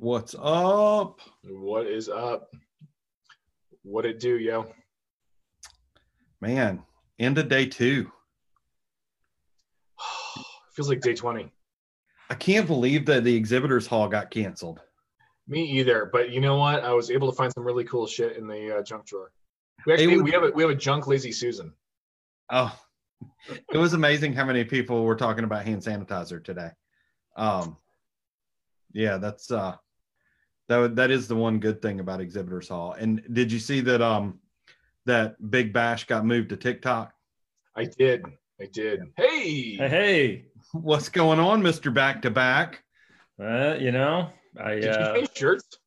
What's up? What is up? What it do, yo? Man, end of day two. Feels like day 20. I can't believe that the exhibitors hall got canceled. Me either, but you know what? I was able to find some really cool shit in the uh, junk drawer. We actually would- we have a we have a junk lazy Susan. Oh, it was amazing how many people were talking about hand sanitizer today. Um, yeah, that's uh, that that is the one good thing about exhibitors hall. And did you see that um, that Big Bash got moved to TikTok? I did. I did. Hey, Hey, hey. What's going on, Mister Back to Back? Uh, you know, I did you uh, change shirts?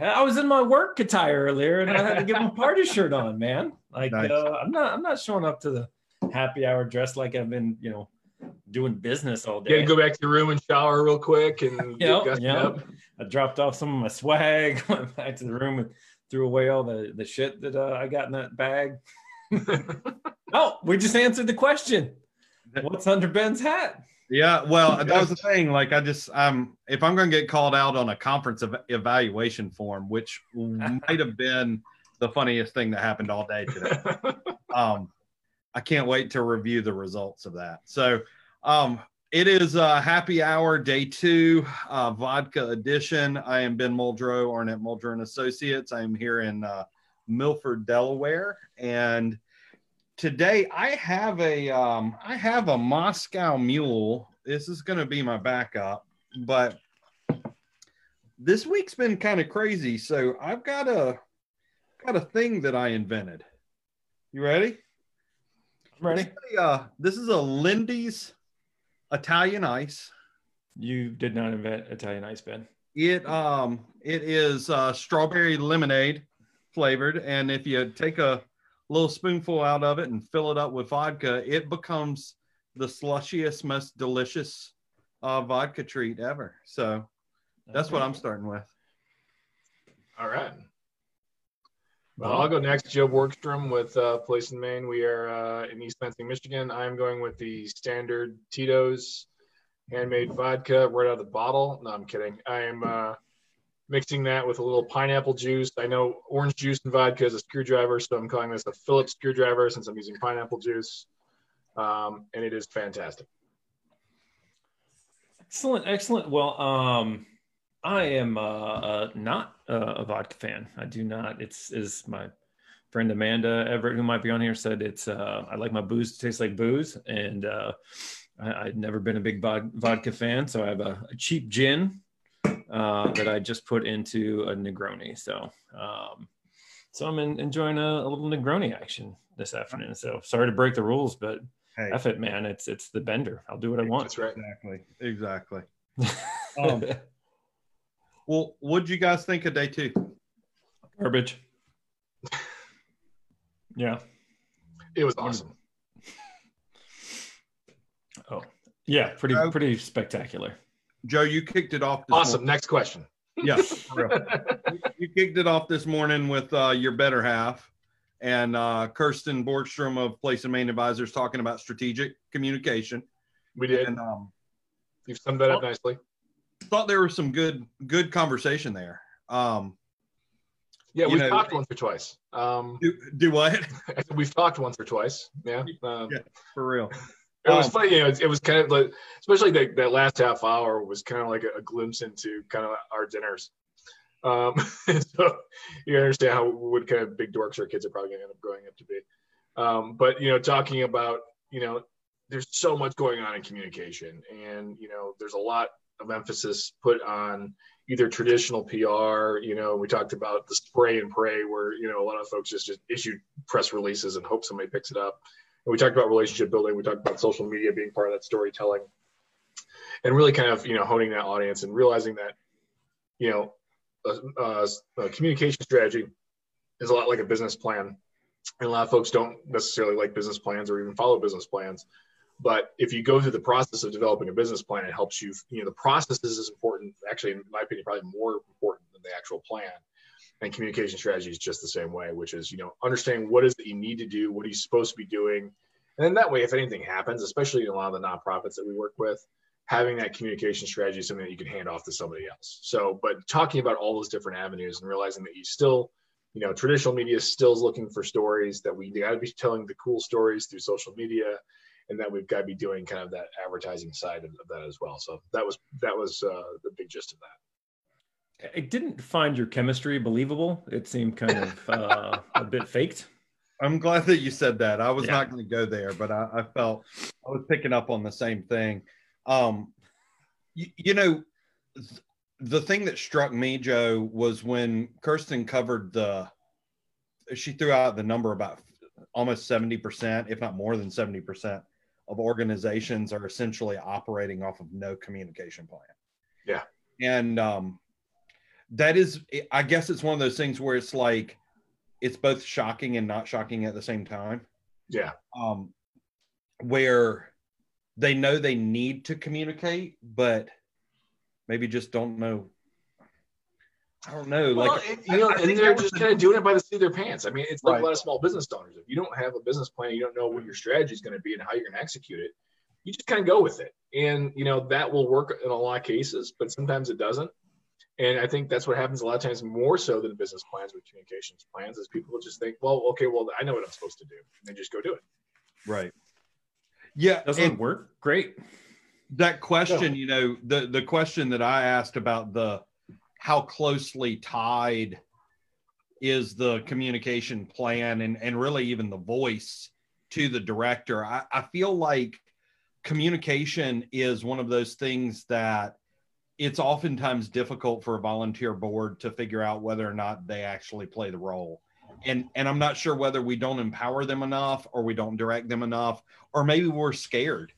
I was in my work attire earlier, and I had to get my party shirt on, man. Like Nice. uh, I'm not, I'm not showing up to the happy hour dressed like I've been, you know, doing business all You day. had to go back to your room and shower real quick and get Yep, yep. up. I dropped off some of my swag, went back to the room, and threw away all the the shit that uh, I got in that bag. Oh, we just answered the question. What's under Ben's hat? Yeah, well, that was the thing. Like, I just, um, if I'm going to get called out on a conference ev- evaluation form, which might have been the funniest thing that happened all day today. um, I can't wait to review the results of that. So, um, it is uh, happy hour day two, uh, vodka edition. I am Ben Muldrow, Arnett Muldrow and Associates. I am here in uh, Milford, Delaware, and today I have a um, I have a Moscow Mule. This is going to be my backup, but this week's been kind of crazy. So I've got a got a thing that I invented. You ready? I'm ready. This is a, uh, this is a Lindy's Italian ice. You did not invent Italian ice, Ben. It um it is uh, strawberry lemonade flavored, and if you take a little spoonful out of it and fill it up with vodka, it becomes the slushiest, most delicious uh, vodka treat ever. So that's what I'm starting with. All right. Well, I'll go next. Joe Borgstrom with uh, Place and Main. We are uh, in East Lansing, Michigan. I'm going with the standard Tito's handmade vodka right out of the bottle. No, I'm kidding. I am uh, mixing that with a little pineapple juice. I know orange juice and vodka is a screwdriver, so I'm calling this a Phillips screwdriver since I'm using pineapple juice. Um, and it is fantastic. Excellent, excellent. Well, um, I am uh, uh, not uh, a vodka fan. I do not. It's is my friend Amanda Everett, who might be on here, said it's. Uh, I like my booze to taste like booze, and uh, I, I've never been a big vodka fan, so I have a, a cheap gin uh, that I just put into a Negroni. So, um, so I'm en- enjoying a, a little Negroni action this afternoon. So sorry to break the rules, but Hey, F it, man. It's it's the bender. I'll do what I want. That's right. exactly, exactly. Um, Well, what'd you guys think of day two? Garbage. Yeah. It was awesome. Oh, yeah. Pretty Uh, pretty spectacular. Joe, you kicked it off. This Awesome. Next question. morning. Yeah, for real. you kicked it off this morning with uh, your better half and uh, Kirsten Borgstrom of Place and Main Advisors talking about strategic communication. We did. And um, You've summed that up nicely. Thought there was some good good conversation there. Um, Yeah, we've know- talked once or twice. Um, do, do what we've talked once or twice. Yeah. Um, Yeah. for real? It was Um, funny, you know, it, it was kind of like, especially that, that last half hour was kind of like a, a glimpse into kind of our dinners. Um, so you understand how what kind of big dorks our kids are probably going to end up growing up to be. Um, but you know, talking about you know, there's so much going on in communication, and you know, there's a lot of emphasis put on either traditional PR. You know, we talked about the spray and pray, where you know a lot of folks just just issue press releases and hope somebody picks it up. And we talked about relationship building. We talked about social media being part of that storytelling, and really kind of you know honing that audience and realizing that you know a, a, a communication strategy is a lot like a business plan, and a lot of folks don't necessarily like business plans or even follow business plans. But if you go through the process of developing a business plan, it helps you. You know, the process is important. Actually, in my opinion, probably more important than the actual plan. And communication strategy is just the same way, which is you know understanding what is that you need to do, what are you supposed to be doing, and then that way, if anything happens, especially in a lot of the nonprofits that we work with, having that communication strategy is something that you can hand off to somebody else. So, but talking about all those different avenues and realizing that you still, you know, traditional media still is looking for stories that we got to be telling the cool stories through social media, and that we've got to be doing kind of that advertising side of, of that as well. So that was that was uh, the big gist of that. I didn't find your chemistry believable. It seemed kind of uh, a bit faked. I'm glad that you said that. I was yeah. not going to go there, but I, I, felt I was picking up on the same thing. Um, you, you know, th- the thing that struck me, Joe, was when Kirsten covered the, she threw out the number about almost 70%, if not more than 70% of organizations are essentially operating off of no communication plan. Yeah. And um, that is, I guess it's one of those things where it's like, it's both shocking and not shocking at the same time. Yeah. Um, where they know they need to communicate, but maybe just don't know. I don't know. Well, like, you know, and they're just kind of doing it by the seat of their pants. I mean, it's like right. a lot of small business owners. If you don't have a business plan, you don't know what your strategy is going to be and how you're going to execute it. You just kind of go with it, and you know that will work in a lot of cases, but sometimes it doesn't. And I think that's what happens a lot of times more so than business plans with communications plans is people just think, well, okay, well, I know what I'm supposed to do. And they just go do it. Right. Yeah. Doesn't work. Great. That question, you know, the, the question that I asked about the how closely tied is the communication plan and, and really even the voice to the director. I, I feel like communication is one of those things that it's oftentimes difficult for a volunteer board to figure out whether or not they actually play the role and and i'm not sure whether we don't empower them enough or we don't direct them enough or maybe we're scared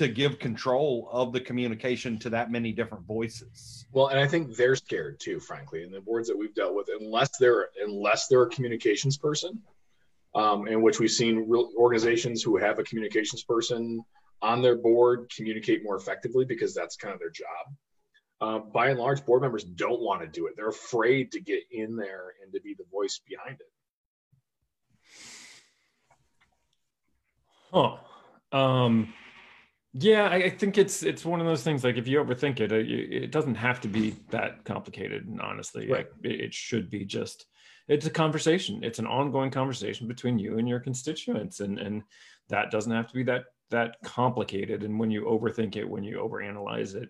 to give control of the communication to that many different voices well and i think they're scared too frankly in the boards that we've dealt with unless they're unless they're a communications person um, in which we've seen real organizations who have a communications person on their board communicate more effectively because that's kind of their job uh, by and large, board members don't want to do it. They're afraid to get in there and to be the voice behind it. Huh. Um, yeah, I, I, think it's it's one of those things. Like if you overthink it, it, it doesn't have to be that complicated. And honestly, right. like, it, it should be just it's a conversation. It's an ongoing conversation between you and your constituents, and and that doesn't have to be that that complicated. And when you overthink it, when you overanalyze it,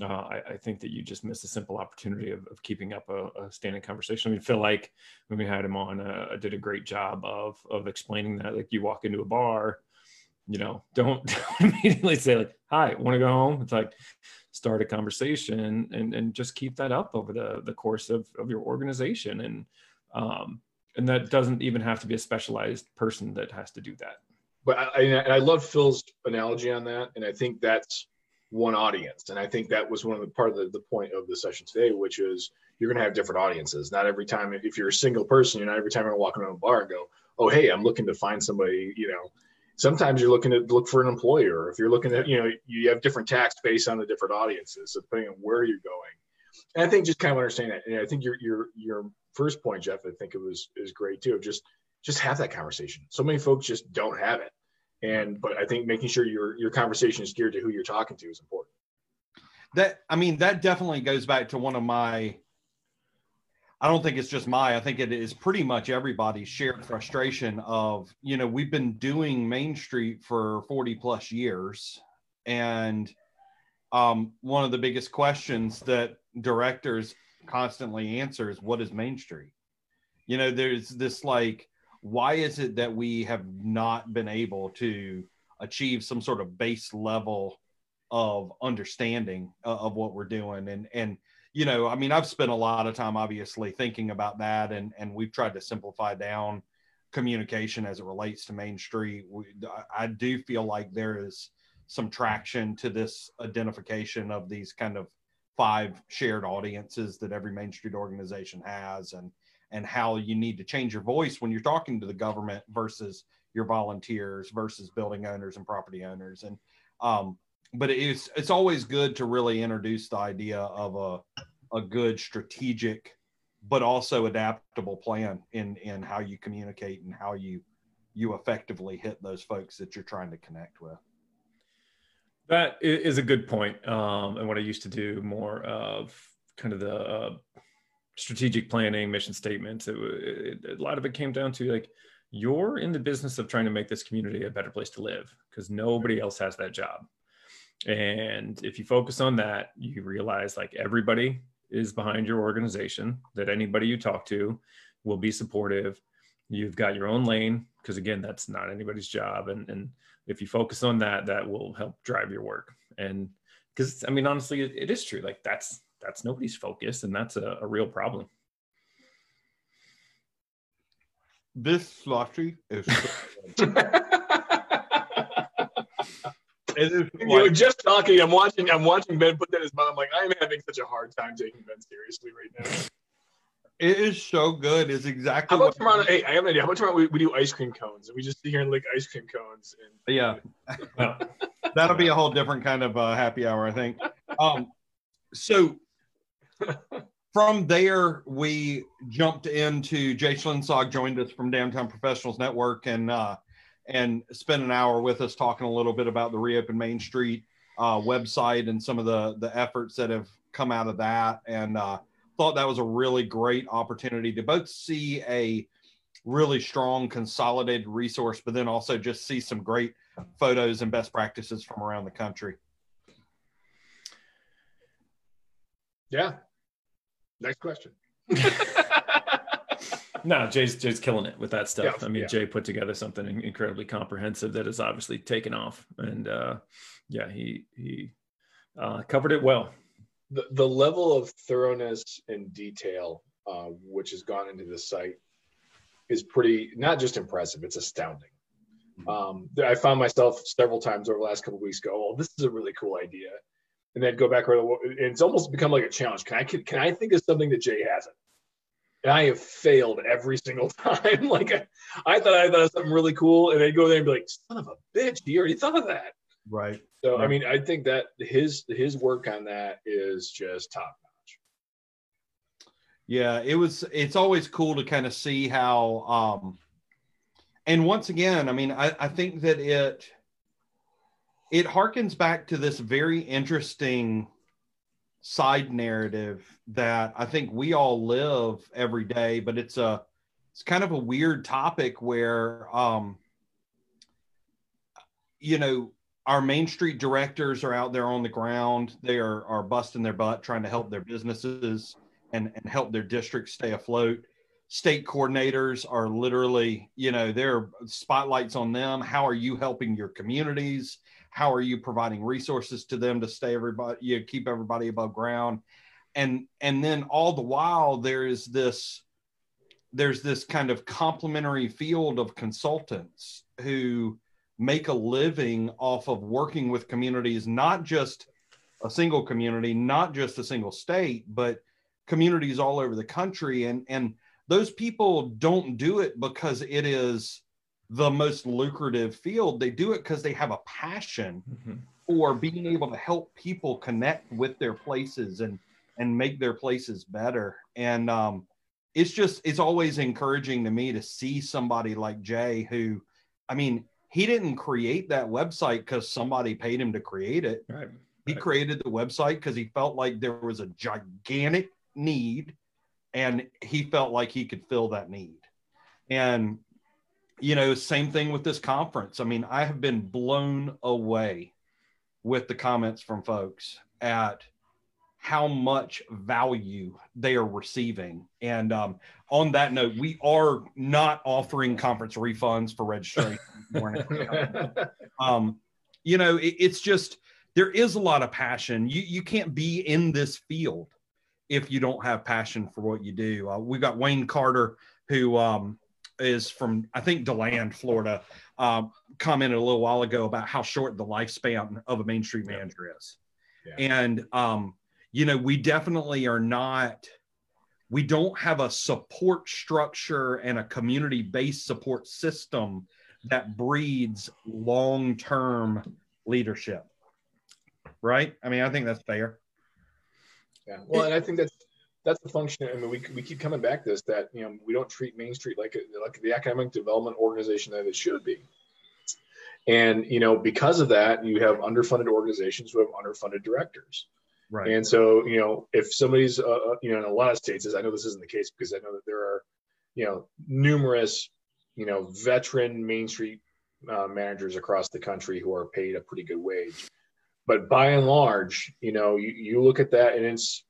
uh, I, I, think that you just miss a simple opportunity of, of keeping up a, a, standing conversation. I mean, feel like when we had him on, uh, did a great job of of explaining that. Like you walk into a bar, you know, don't, don't immediately say like, "Hi, want to go home?" It's like start a conversation and and just keep that up over the the course of of your organization and um and that doesn't even have to be a specialized person that has to do that. But I, I love Phil's analogy on that, and I think that's one audience. And I think that was one of the part of the, the point of the session today, which is you're going to have different audiences. Not every time, if you're a single person, you're not every time you're walking around a bar and go, oh, hey, I'm looking to find somebody, you know, sometimes you're looking to look for an employer. If you're looking at, you know, you have different tax based on the different audiences. So depending on where you're going. And I think just kind of understanding that. And I think your, your, your first point, Jeff, I think it was, is great too. Just, just have that conversation. So many folks just don't have it and but i think making sure your your conversation is geared to who you're talking to is important that i mean that definitely goes back to one of my i don't think it's just my i think it is pretty much everybody's shared frustration of you know we've been doing main street for 40 plus years. And um, one of the biggest questions that directors constantly answer is what is main street? You know there's this like why is it that we have not been able to achieve some sort of base level of understanding of what we're doing? And and you know i mean i've spent a lot of time obviously thinking about that and and we've tried to simplify down communication as it relates to main street. We, i do feel like there is some traction to this identification of these kind of five shared audiences that every main street organization has and and how you need to change your voice when you're talking to the government versus your volunteers versus building owners and property owners. And um, but it's it's always good to really introduce the idea of a a good strategic but also adaptable plan in in how you communicate and how you you effectively hit those folks that you're trying to connect with That is a good point. Um, and what I used to do more of kind of the uh, strategic planning, mission statements. It, it, a lot of it came down to like, you're in the business of trying to make this community a better place to live because nobody else has that job. And if you focus on that, you realize like everybody is behind your organization, that anybody you talk to will be supportive. You've got your own lane because again, that's not anybody's job. And, and if you focus on that, that will help drive your work. And because I mean, honestly, it, it is true. Like that's that's nobody's focus, and that's a, a real problem. This lottery is. You know, just talking. I'm watching. I'm watching Ben put that in his mouth. I'm like, I'm having such a hard time taking Ben seriously right now. It is so good. It's exactly. How about tomorrow? Hey, I have an idea. How about tomorrow we, we do ice cream cones and we just sit here and lick ice cream cones? And yeah, that'll be a whole different kind of uh, happy hour, I think. Um, so from there, we jumped into Jay Schlinsog joined us from Downtown Professionals Network and uh, and spend an hour with us talking a little bit about the Reopen Main Street uh, website and some of the the efforts that have come out of that. And uh, thought that was a really great opportunity to both see a really strong consolidated resource, but then also just see some great photos and best practices from around the country. Yeah. Next question. no, Jay's Jay's killing it with that stuff. Yeah, I mean, yeah. Jay put together something incredibly comprehensive that has obviously taken off, and uh, yeah, he he uh, covered it well. The, the level of thoroughness and detail uh, which has gone into the site is pretty not just impressive; it's astounding. Um, I found myself several times over the last couple of weeks go, "Well, this is a really cool idea," and then go back. And it's almost become like a challenge. Can I can, can I think of something that Jay hasn't? And I have failed every single time. like I, I thought I thought of something really cool, and they'd go there and be like, "Son of a bitch, he already thought of that." Right. So I mean, I think that his his work on that is just top notch. Yeah, it was. It's always cool to kind of see how. um And once again, I mean, I, I think that it it harkens back to this very interesting side narrative that I think we all live every day, but it's a it's kind of a weird topic where um you know our main street directors are out there on the ground. They are are busting their butt trying to help their businesses and and help their districts stay afloat. State coordinators are literally you know there are spotlights on them. How are you helping your communities how are you providing resources to them to stay everybody you know, keep everybody above ground? And and then all the while there is this there's this kind of complementary field of consultants who make a living off of working with communities not just a single community not just a single state but communities all over the country. And and those people don't do it because it is the most lucrative field they do it because they have a passion for being able to help people connect with their places and and make their places better and um it's just it's always encouraging to me to see somebody like jay who i mean he didn't create that website because somebody paid him to create it Right. he Right. created the website because he felt like there was a gigantic need and he felt like he could fill that need and you know same thing with this conference. I mean i have been blown away with the comments from folks at how much value they are receiving. And um, on that note we are not offering conference refunds for registration. Um, you know it, it's just there is a lot of passion. You you can't be in this field if you don't have passion for what you do. Uh, we got wayne carter who um, is from i think deland florida um, commented a little while ago about how short the lifespan of a main street Yeah. manager is Yeah. and um, you know we definitely are not we don't have a support structure and a community based support system that breeds long term leadership. Right? I mean, I think that's fair. Yeah. Well, and I think that's that's the function. I mean, we, we keep coming back to this that you know we don't treat Main Street like a, like the economic development organization that it should be. And you know, because of that, you have underfunded organizations who have underfunded directors. Right. And so, you know, if somebody's, uh, uh, you know, in a lot of states, as I know this isn't the case because I know that there are, you know, numerous, you know, veteran Main Street uh, managers across the country who are paid a pretty good wage. But by and large, you know, you, you look at that and it's,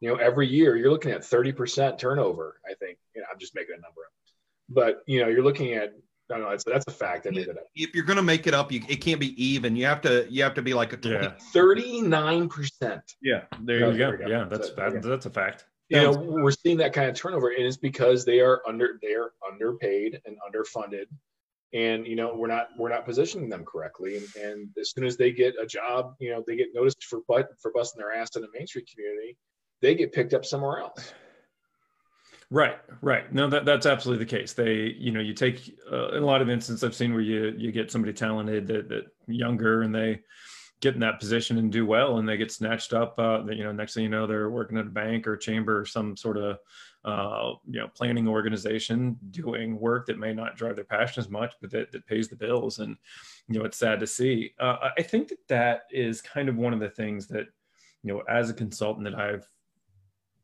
you know, every year you're looking at 30% turnover. I think, you know, I'm just making a number up, but you know, you're looking at no, no, that's that's a fact. I made that up. If you're going to make it up, you, it can't be even. You have to you have to be like a 20. Thirty-nine percent. Yeah, there you go. Yeah, that's that, that's a fact. You know, we're seeing that kind of turnover, and it's because they are under they are underpaid and underfunded, and you know we're not we're not positioning them correctly. And, and as soon as they get a job, you know they get noticed for but for busting their ass in the Main Street community, they get picked up somewhere else. Right, right. No, that that's absolutely the case. They, you know, you take uh, in a lot of instances I've seen where you you get somebody talented that that younger and they get in that position and do well and they get snatched up. Uh, you know, next thing you know, they're working at a bank or chamber or some sort of uh, you know planning organization doing work that may not drive their passion as much, but that that pays the bills. And you know, it's sad to see. Uh, I think that that is kind of one of the things that you know, as a consultant that I've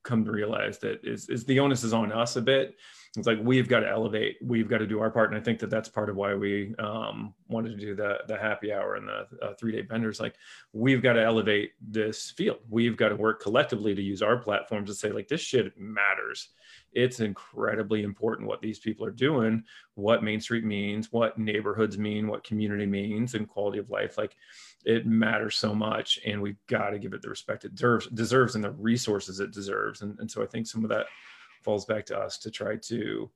come to realize that is, is the onus is on us a bit. It's like we've got to elevate, we've got to do our part, and I think that that's part of why we um, wanted to do the the happy hour and the uh, three day benders. Like we've got to elevate this field. We've got to work collectively to use our platforms to say like this shit matters. It's incredibly important what these people are doing, what Main Street means, what neighborhoods mean, what community means, and quality of life. Like it matters so much and we've got to give it the respect it deserves, deserves and the resources it deserves. And, and so i think some of that falls back to us to try to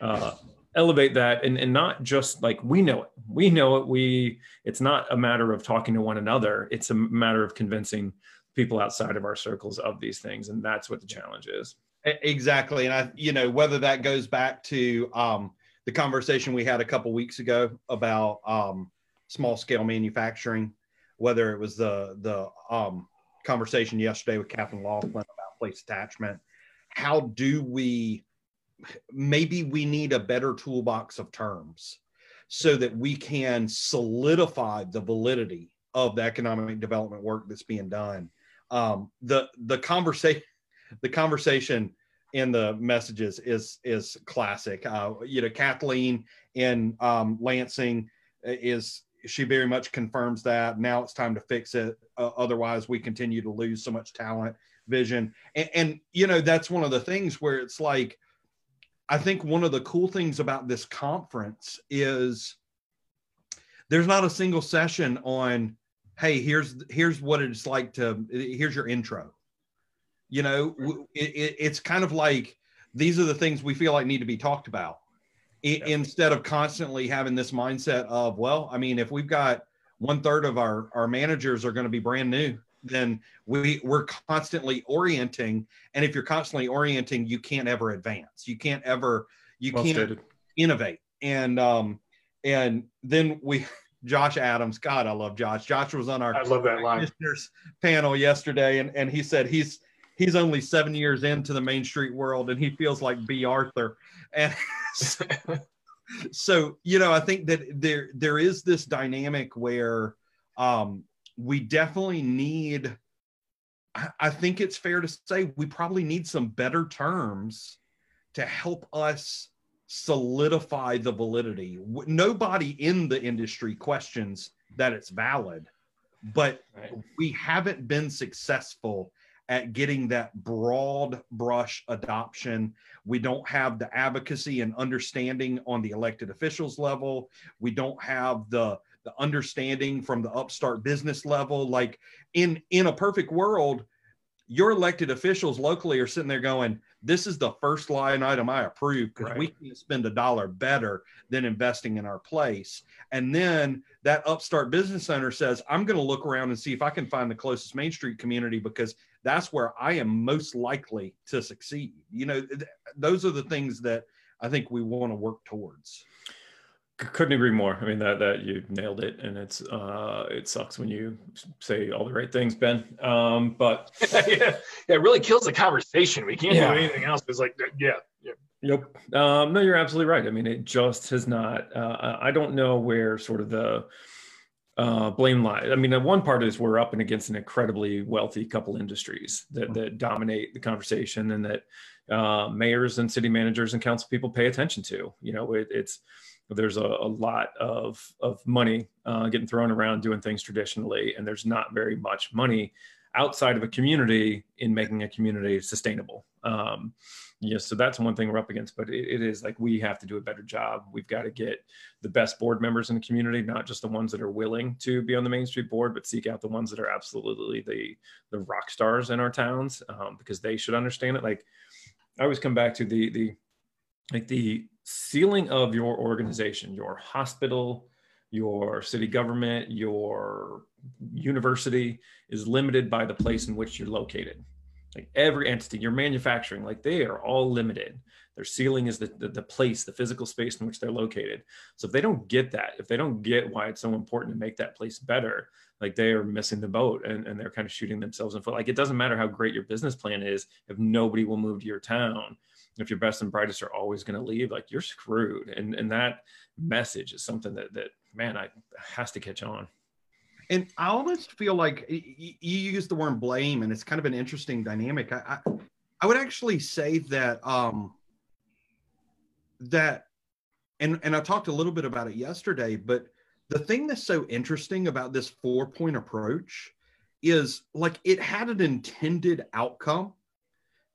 uh, elevate that and, and not just like we know it. We know it. We it's not a matter of talking to one another. It's a matter of convincing people outside of our circles of these things and that's what the challenge is. Exactly. And i you know whether that goes back to um, the conversation we had a couple weeks ago about um, small scale manufacturing whether it was the the um, conversation yesterday with Katherine Loflin about place attachment. How do we? Maybe we need a better toolbox of terms so that we can solidify the validity of the economic development work that's being done. Um, the the conversation the conversation in the messages is is classic. Uh, you know, Kathleen in um, Lansing is she very much confirms that now it's time to fix it. Uh, otherwise, we continue to lose so much talent, vision, and, and you know that's one of the things where it's like, I think one of the cool things about this conference is there's not a single session on, hey, here's here's what it's like to here's your intro. You know, it, it, it's kind of like these are the things we feel like need to be talked about instead of constantly having this mindset of, well, I mean, if we've got one third of our, our managers are going to be brand new, then we we're constantly orienting. And if you're constantly orienting, you can't ever advance. You can't ever, you well can't stated. innovate. And, um, and then we, Josh Adams, God, I love Josh. Josh was on our I love that line. panel yesterday, and, and he said he's he's only seven years into the Main Street world, and he feels like Bea Arthur. And so, so, you know, I think that there there is this dynamic where um, we definitely need. I, I think it's fair to say we probably need some better terms to help us solidify the validity. Nobody in the industry questions that it's valid, but right. we haven't been successful at getting that broad brush adoption. We don't have the advocacy and understanding on the elected officials level. We don't have the the understanding from the upstart business level. Like in in a perfect world, your elected officials locally are sitting there going, "This is the first line item I approve because right. we can spend a dollar better than investing in our place." And then that upstart business owner says, "I'm going to look around and see if I can find the closest Main Street community because that's where I am most likely to succeed." You know, th- those are the things that I think we want to work towards couldn't agree more i mean that that you nailed it and it's uh it sucks when you say all the right things ben um but yeah, yeah it really kills the conversation we can't yeah. do anything else it's like yeah yeah Yep. Um, no, you're absolutely right. I mean, it just has not. Uh, I don't know where sort of the uh, blame lies. I mean, the one part is we're up and against an incredibly wealthy couple industries that, mm-hmm. that dominate the conversation and that uh, mayors and city managers and council people pay attention to. You know, it, it's there's a, a, lot of of money uh, getting thrown around doing things traditionally, and there's not very much money outside of a community in making a community sustainable. Um, yeah, so that's one thing we're up against, but it, it is like we have to do a better job. We've got to get the best board members in the community, not just the ones that are willing to be on the Main Street board, but seek out the ones that are absolutely the the rock stars in our towns um, because they should understand it. Like I always come back to the the like the ceiling of your organization, your hospital, your city government, your university is limited by the place in which you're located. Like every entity, you're manufacturing, like they are all limited. Their ceiling is the, the, the, place, the physical space in which they're located. So if they don't get that, if they don't get why it's so important to make that place better, like they are missing the boat and, and they're kind of shooting themselves in the foot. Like it doesn't matter how great your business plan is if nobody will move to your town. If your best and brightest are always going to leave, like you're screwed. And and that message is something that that man, I has to catch on. And I almost feel like you use the word blame, and it's kind of an interesting dynamic. I, I, I would actually say that um, that, and and I talked a little bit about it yesterday, but the thing that's so interesting about this four point approach is like it had an intended outcome.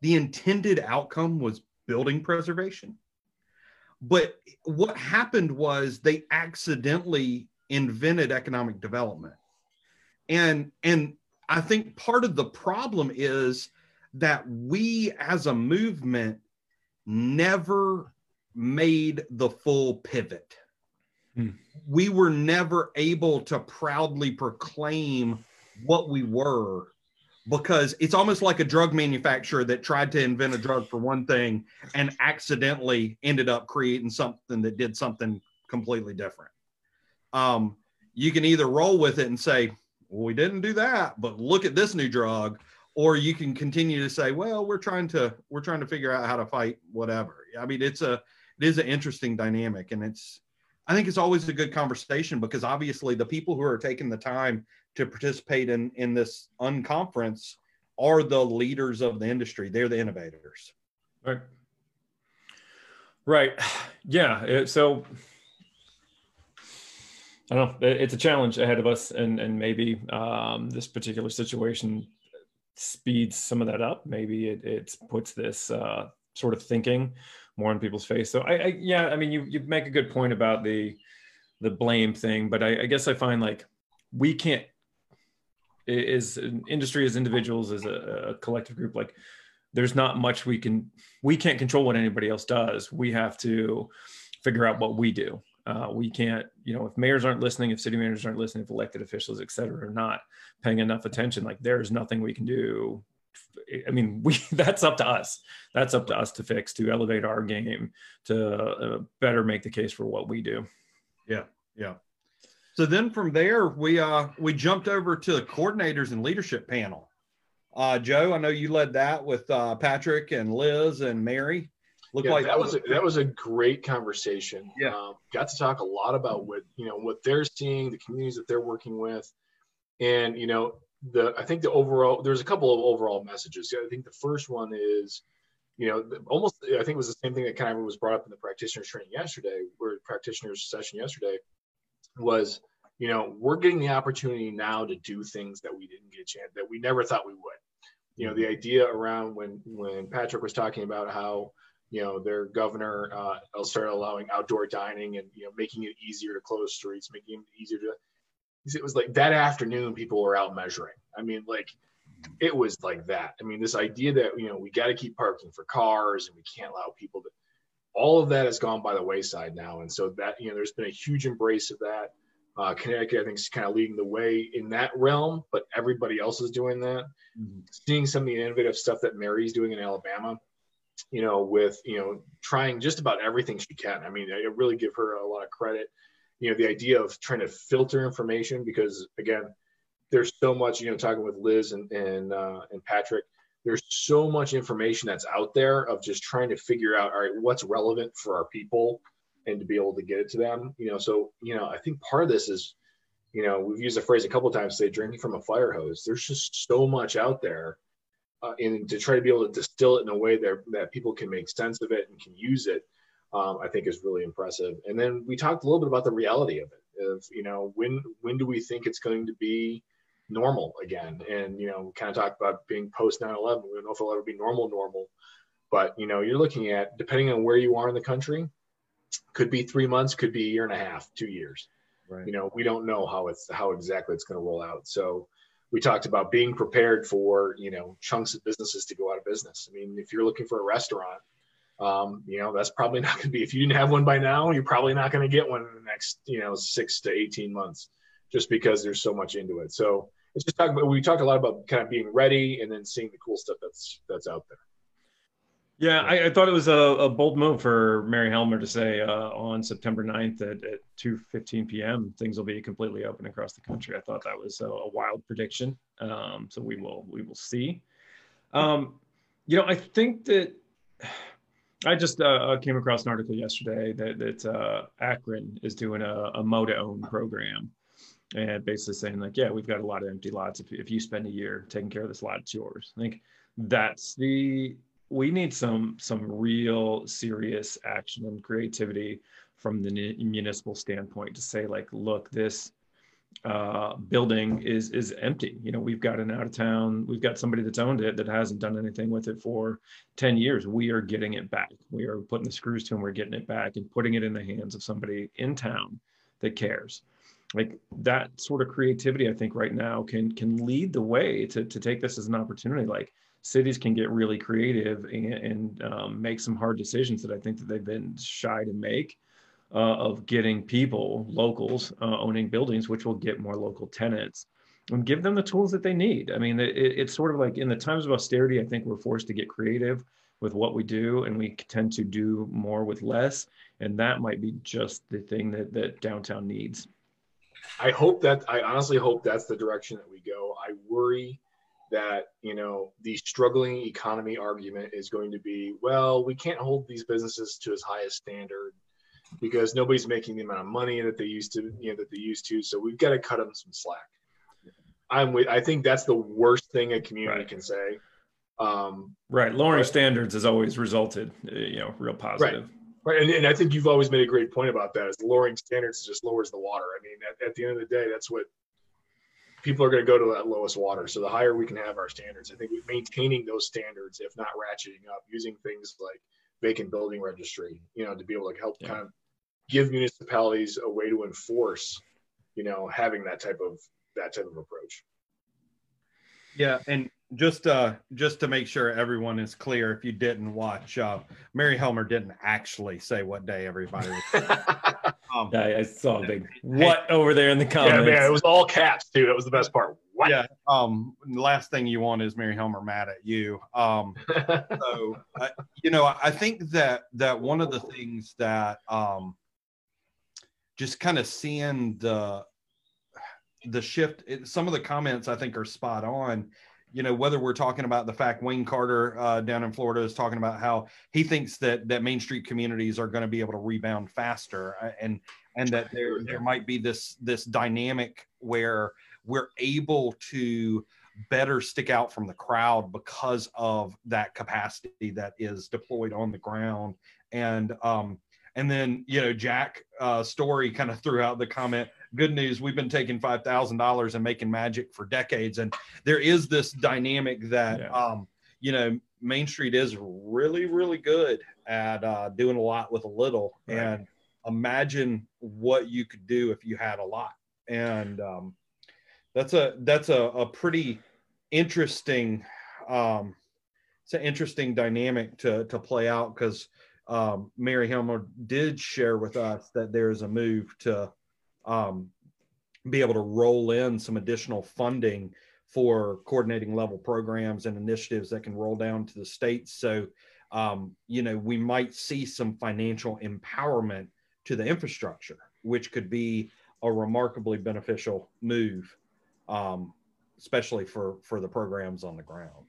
The intended outcome was building preservation. But what happened was they accidentally invented economic development. And and I think part of the problem is that we as a movement never made the full pivot. Hmm. We were never able to proudly proclaim what we were because it's almost like a drug manufacturer that tried to invent a drug for one thing and accidentally ended up creating something that did something completely different. Um, you can either roll with it and say, well, we didn't do that, but look at this new drug, or you can continue to say, well, we're trying to we're trying to figure out how to fight whatever. I mean, it's a it is an interesting dynamic, and it's I think it's always a good conversation because obviously the people who are taking the time to participate in in this unconference are the leaders of the industry. They're the innovators. Right. Right. Yeah. So I don't know. It's a challenge ahead of us, and and maybe um, this particular situation speeds some of that up. Maybe it, it puts this uh, sort of thinking more in people's face. So I, I, yeah, I mean, you you make a good point about the the blame thing, but I, I guess I find like we can't is an industry as individuals as a, a, collective group like there's not much we can we can't control what anybody else does we have to figure out what we do uh, we can't you know if mayors aren't listening if city managers aren't listening if elected officials et cetera are not paying enough attention like there's nothing we can do i mean we that's up to us that's up to us to fix to elevate our game to uh, better make the case for what we do yeah yeah so then from there, we uh we jumped over to the coordinators and leadership panel. Uh, Joe, I know you led that with uh, Patrick and Liz and Mary. Looked yeah, like that was a, that was a great conversation. Yeah, um, got to talk a lot about what you know what they're seeing, the communities that they're working with, and you know the I think the overall there's a couple of overall messages. I think the first one is you know, almost I think it was the same thing that kind of was brought up in the practitioners training yesterday, where practitioners session yesterday was you know we're getting the opportunity now to do things that we didn't get a chance that we never thought we would. You know the idea around when when patrick was talking about how you know their governor uh, started allowing outdoor dining and you know making it easier to close streets making it easier to it was like that afternoon people were out measuring i mean like it was like that i mean this idea that you know we got to keep parking for cars and we can't allow people to all of that has gone by the wayside now. And so that, you know, there's been a huge embrace of that. Uh, Connecticut, I think, is kind of leading the way in that realm, but everybody else is doing that. Mm-hmm. Seeing some of the innovative stuff that Mary's doing in Alabama, you know, with, you know, trying just about everything she can. I mean, I really give her a lot of credit. You know, the idea of trying to filter information because, again, there's so much, you know, talking with Liz and, and, uh, and Patrick, there's so much information that's out there of just trying to figure out all right what's relevant for our people and to be able to get it to them you know so you know i think part of this is you know we've used the phrase a couple times say drinking from a fire hose there's just so much out there uh, and to try to be able to distill it in a way that, that people can make sense of it and can use it um, i think is really impressive and then we talked a little bit about the reality of it of you know when when do we think it's going to be normal again. And, you know, kind of talk about being post 9 11. We don't know if it'll ever be normal, normal. But, you know, you're looking at, depending on where you are in the country, could be three months, could be a year and a half, two years. Right. You know, we don't know how it's, how exactly it's going to roll out. So, we talked about being prepared for you know chunks of businesses to go out of business. I mean, if you're looking for a restaurant, um, you know that's probably not going to be. If you didn't have one by now, you're probably not going to get one in the next you know six to eighteen months, just because there's so much into it. So it's just about we talked a lot about kind of being ready and then seeing the cool stuff that's that's out there. Yeah, I, I thought it was a, a, bold move for Mary Helmer to say uh, on September 9th at, at 2.15 p.m. things will be completely open across the country. I thought that was a, a wild prediction. Um, so we will we will see. Um, you know, I think that I just uh, came across an article yesterday that, that uh, Akron is doing a, a mow own program and basically saying like, yeah, we've got a lot of empty lots. If, if you spend a year taking care of this lot, it's yours. I think that's the we need some some real serious action and creativity from the municipal standpoint to say like, look, this uh, building is is empty. You know, we've got an out of town, we've got somebody that's owned it that hasn't done anything with it for 10 years. We are getting it back. We are putting the screws to and we're getting it back and putting it in the hands of somebody in town that cares like that sort of creativity i think right now can can lead the way to, to take this as an opportunity like cities can get really creative and, and um, make some hard decisions that i think that they've been shy to make uh, of getting people locals uh, owning buildings which will get more local tenants and give them the tools that they need. I mean it, it's sort of like in the times of austerity i think we're forced to get creative with what we do and we tend to do more with less. And that might be just the thing that, that downtown needs. I hope that I honestly hope that's the direction that we go. I worry that you know the struggling economy argument is going to be well we can't hold these businesses to as high a standard because nobody's making the amount of money that they used to you know that they used to so we've got to cut them some slack i'm with i think that's the worst thing a community right. can say um, right lowering but, standards has always resulted you know real positive right. Right, and, and I think you've always made a great point about that. Is lowering standards just lowers the water. I mean, at, at the end of the day, that's what people are going to go to that lowest water. So the higher we can have our standards, I think maintaining those standards, if not ratcheting up, using things like vacant building registry, you know, to be able to help yeah. kind of give municipalities a way to enforce, you know, having that type of that type of approach. Yeah, and just uh just to make sure everyone is clear if you didn't watch uh mary helmer didn't actually say what day everybody was um, yeah, i saw a big what over there in the comments yeah man it was all caps too that was the best part. What? yeah um the last thing you want is mary helmer mad at you. Um so uh, you know i think that that one of the things that um just kind of seeing the the shift it, some of the comments i think are spot on you know whether we're talking about the fact Wayne Carter uh, down in Florida is talking about how he thinks that that Main Street communities are going to be able to rebound faster, uh, and and that there there might be this this dynamic where we're able to better stick out from the crowd because of that capacity that is deployed on the ground. And um and then you know jack uh story kind of threw out the comment good news we've been taking $5000 and making magic for decades and there is this dynamic that yeah. um, you know main street is really really good at uh, doing a lot with a little right. and imagine what you could do if you had a lot and um, that's a that's a, a pretty interesting um, it's an interesting dynamic to to play out because um, Mary Helmer did share with us that there's a move to um, be able to roll in some additional funding for coordinating level programs and initiatives that can roll down to the states. So, um, you know, we might see some financial empowerment to the infrastructure, which could be a remarkably beneficial move, um, especially for for the programs on the ground.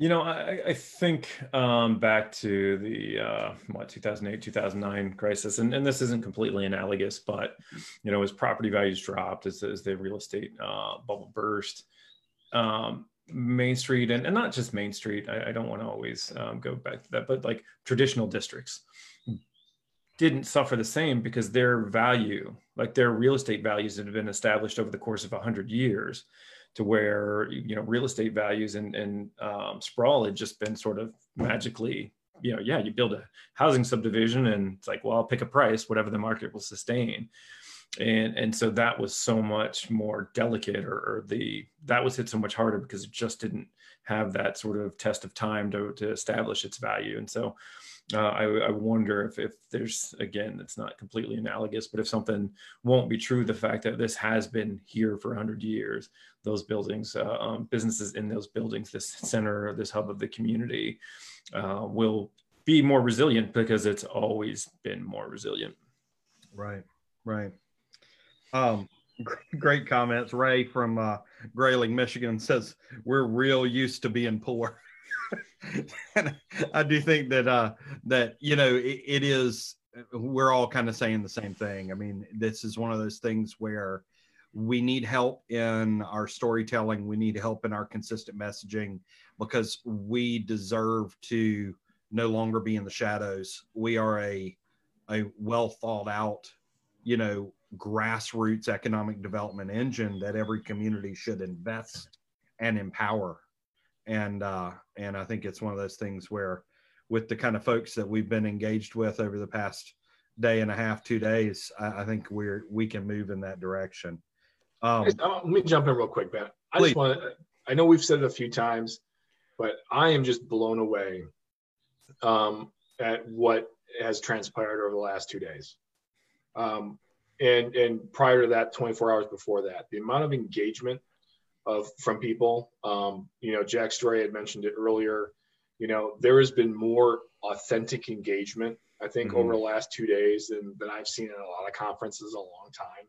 You know, I, I think um, back to the uh, what 2008 2009 crisis, and, and this isn't completely analogous, but you know, as property values dropped, as, as the real estate uh, bubble burst, um, Main Street, and, and not just Main Street, I, I don't want to always um, go back to that, but like traditional districts didn't suffer the same because their value, like their real estate values, that had been established over the course of 100 years to where you know real estate values and, and um, sprawl had just been sort of magically you know yeah you build a housing subdivision and it's like well i'll pick a price whatever the market will sustain. And and so that was so much more delicate or, or the that was hit so much harder because it just didn't have that sort of test of time to, to establish its value. And so uh, I, I, wonder if, if there's again it's not completely analogous but if something won't be true the fact that this has been here for 100 years those buildings uh, um, businesses in those buildings this center this hub of the community uh, will be more resilient because it's always been more resilient. Right right. Um great comments. Ray from uh, grayling michigan says we're real used to being poor I do think that uh that you know it, it is we're all kind of saying the same thing. I mean, this is one of those things where we need help in our storytelling. We need help in our consistent messaging because we deserve to no longer be in the shadows. We are a a well thought out, you know, grassroots economic development engine that every community should invest and empower and uh, and I think it's one of those things where, with the kind of folks that we've been engaged with over the past day and a half, two days, I, I think we're we can move in that direction. Um, uh, let me jump in real quick, Ben. I please. just want to. I know we've said it a few times, but I am just blown away um, at what has transpired over the last two days. Um, and and prior to that, 24 hours before that, the amount of engagement of from people. Um, you know, Jack Story had mentioned it earlier. You know, there has been more authentic engagement, I think, mm-hmm. over the last two days than, than I've seen in a lot of conferences in a long time.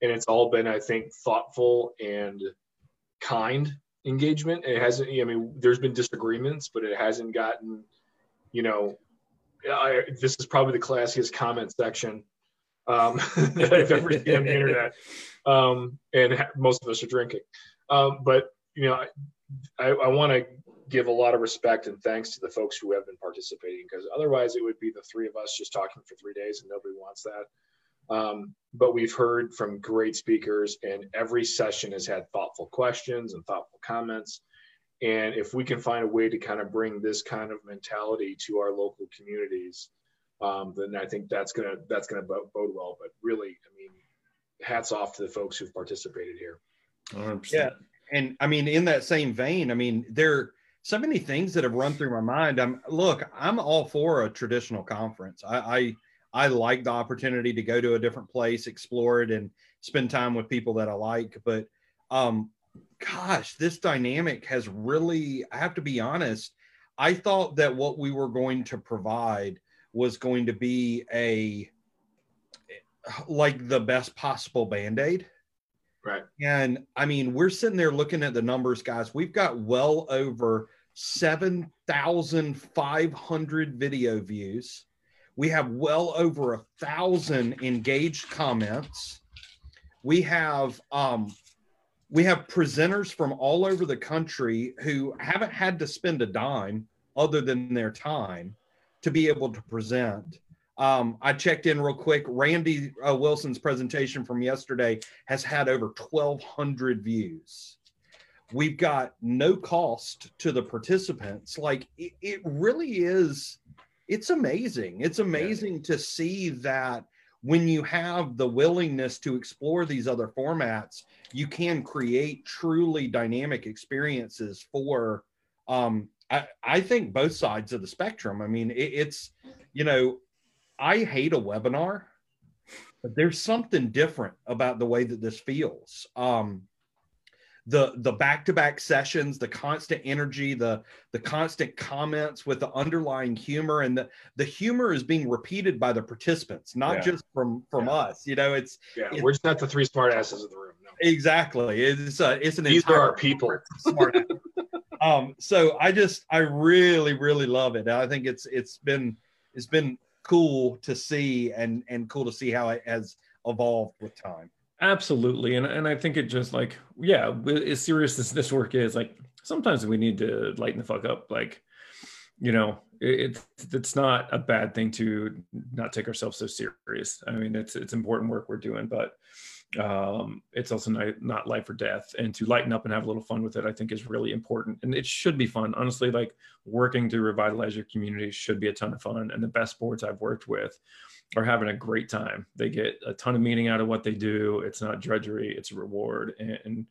And it's all been, I think, thoughtful and kind engagement. It hasn't, I mean, there's been disagreements, but it hasn't gotten, you know, I, this is probably the classiest comment section um, that I've ever seen on the internet. Um, and most of us are drinking. Um, but you know, I, I want to give a lot of respect and thanks to the folks who have been participating because otherwise it would be the three of us just talking for three days and nobody wants that. Um, but we've heard from great speakers and every session has had thoughtful questions and thoughtful comments. And if we can find a way to kind of bring this kind of mentality to our local communities, um, then I think that's gonna that's gonna bode well. But really, I mean, hats off to the folks who've participated here. 100%. Yeah, and I mean, in that same vein, I mean, there are so many things that have run through my mind. I'm look, I'm all for a traditional conference. I, I I like the opportunity to go to a different place, explore it, and spend time with people that I like. But um, gosh, this dynamic has really, I have to be honest, I thought that what we were going to provide was going to be a like the best possible band-aid Right. And I mean, we're sitting there looking at the numbers, guys. We've got well over 7,500 video views. We have well over a thousand engaged comments. We have um, we have presenters from all over the country who haven't had to spend a dime other than their time to be able to present. Um, I checked in real quick. Randy uh, Wilson's presentation from yesterday has had over 1,200 views. We've got no cost to the participants. Like it, it really is, it's amazing. It's amazing yeah. to see that when you have the willingness to explore these other formats, you can create truly dynamic experiences for um, I, I, think both sides of the spectrum. I mean, it, it's, you know, I hate a webinar, but there's something different about the way that this feels. Um, the the back-to-back sessions, the constant energy, the the constant comments with the underlying humor, and the the humor is being repeated by the participants, not yeah. just from from yeah. us. You know, it's yeah, it's, we're just not the three smart asses in the room. No. Exactly, it's a, it's an these are our people. Smart um, so I just I really really love it. I think it's it's been it's been cool to see and and cool to see how it has evolved with time. Absolutely, and and I think it just like yeah, as serious as this work is, like sometimes we need to lighten the fuck up. Like, you know, it, it's it's not a bad thing to not take ourselves so serious. I mean, it's it's important work we're doing, but um, it's also not, not life or death. And to lighten up and have a little fun with it, I think is really important. And it should be fun, honestly. Like working to revitalize your community should be a ton of fun. And the best boards I've worked with are having a great time. They get a ton of meaning out of what they do. It's not drudgery; it's a reward, and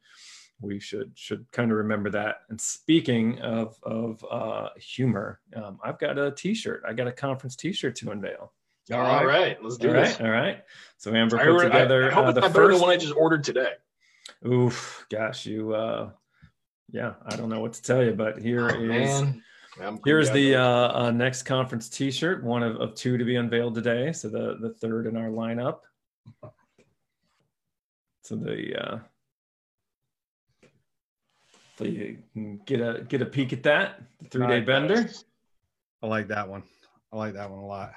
we should should kind of remember that. And speaking of of uh, humor, um, I've got a T-shirt. I got a conference T-shirt to unveil. All right, all right let's do all this. Right, all right. So Amber put I, together. I, I hope uh, it's the not first... better than one I just ordered today. Oof, gosh, you. uh Yeah, I don't know what to tell you, but here oh, is. Man. Here's the uh, uh, next conference T-shirt, one of, of two to be unveiled today. So the the third in our lineup. So the uh, so you can get a get a peek at that three day bender. I like that one. I like that one a lot.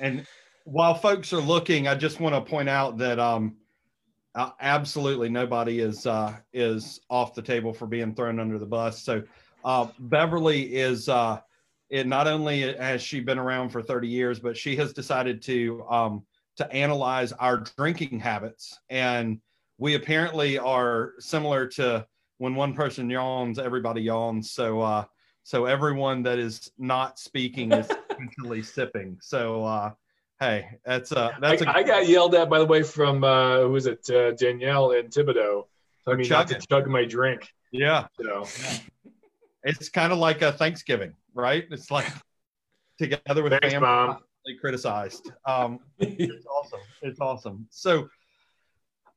And while folks are looking, I just want to point out that um, absolutely nobody is uh, is off the table for being thrown under the bus. So uh, Beverly is uh, it not only has she been around for 30 years, but she has decided to um, to analyze our drinking habits, and we apparently are similar to when one person yawns, everybody yawns. So uh, so everyone that is not speaking is sipping. So uh, hey, that's uh that's I, a, I got yelled at by the way from uh, who was it uh, Danielle and Thibodeau. I mean, not to chug my drink. Yeah. So. It's kind of like a Thanksgiving, right? It's like together with Thanks, family Mom. criticized. Um, it's awesome. It's awesome. So,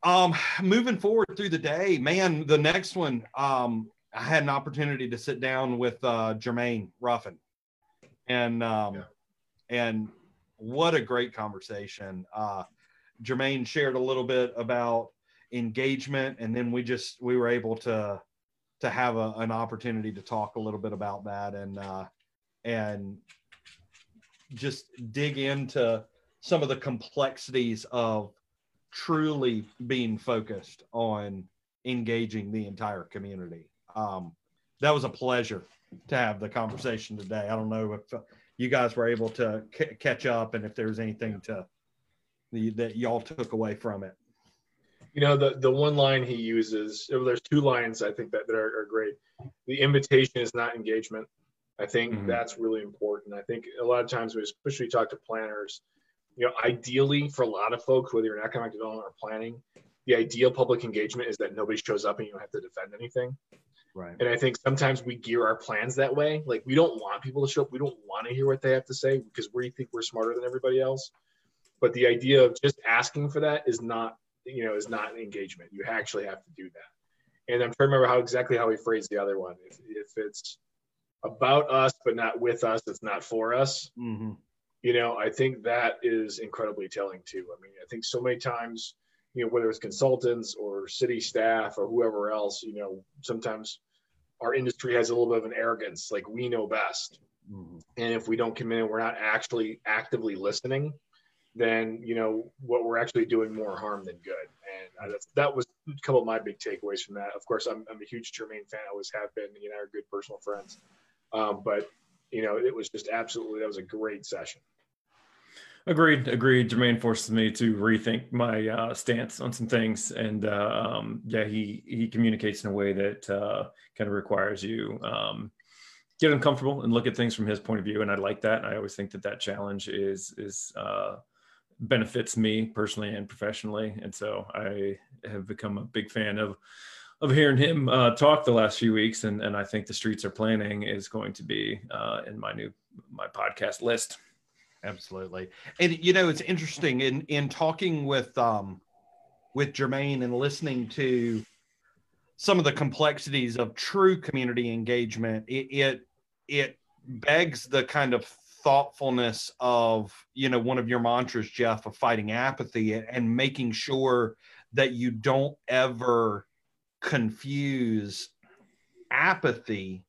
um, moving forward through the day, man, the next one, um, I had an opportunity to sit down with uh, Jermaine Ruffin, and um, yeah. and what a great conversation. Uh, Jermaine shared a little bit about engagement, and then we just we were able to to have a, an opportunity to talk a little bit about that and uh, and just dig into some of the complexities of truly being focused on engaging the entire community um, that was a pleasure to have the conversation today. I don't know if uh, you guys were able to c- catch up and if there was anything to the, that y'all took away from it. You know, the, the one line he uses, well, there's two lines I think that, that are, are great. The invitation is not engagement. I think mm-hmm. that's really important. I think a lot of times, especially we especially talk to planners, you know, ideally for a lot of folks, whether you're in economic development or planning, the ideal public engagement is that nobody shows up and you don't have to defend anything. Right. And I think sometimes we gear our plans that way. Like we don't want people to show up. We don't want to hear what they have to say because we think we're smarter than everybody else. But the idea of just asking for that is not, you know, is not an engagement. You actually have to do that. And I'm trying to remember how exactly how we phrased the other one. If, if it's about us but not with us, it's not for us. Mm-hmm. You know, I think that is incredibly telling too. I mean, I think so many times you know, whether it's consultants or city staff or whoever else, you know, sometimes our industry has a little bit of an arrogance, like we know best. Mm-hmm. And if we don't come in and we're not actually actively listening, then you know what we're actually doing more harm than good. And that was a couple of my big takeaways from that. Of course, I'm, I'm a huge Jermaine fan. I always have been. You know, are good personal friends. Um, but you know, it was just absolutely that was a great session. Agreed. Agreed. Jermaine forces me to rethink my uh, stance on some things, and uh, um, yeah, he he communicates in a way that uh, kind of requires you um, get uncomfortable and look at things from his point of view, and I like that. I always think that that challenge is is uh, benefits me personally and professionally, and so I have become a big fan of of hearing him uh, talk the last few weeks, and and I think the streets are planning is going to be uh, in my new my podcast list absolutely. And you know, it's interesting in in talking with um with Jermaine and listening to some of the complexities of true community engagement, it it, it begs the kind of thoughtfulness of you know one of your mantras jeff of fighting apathy and making sure that you don't ever confuse apathy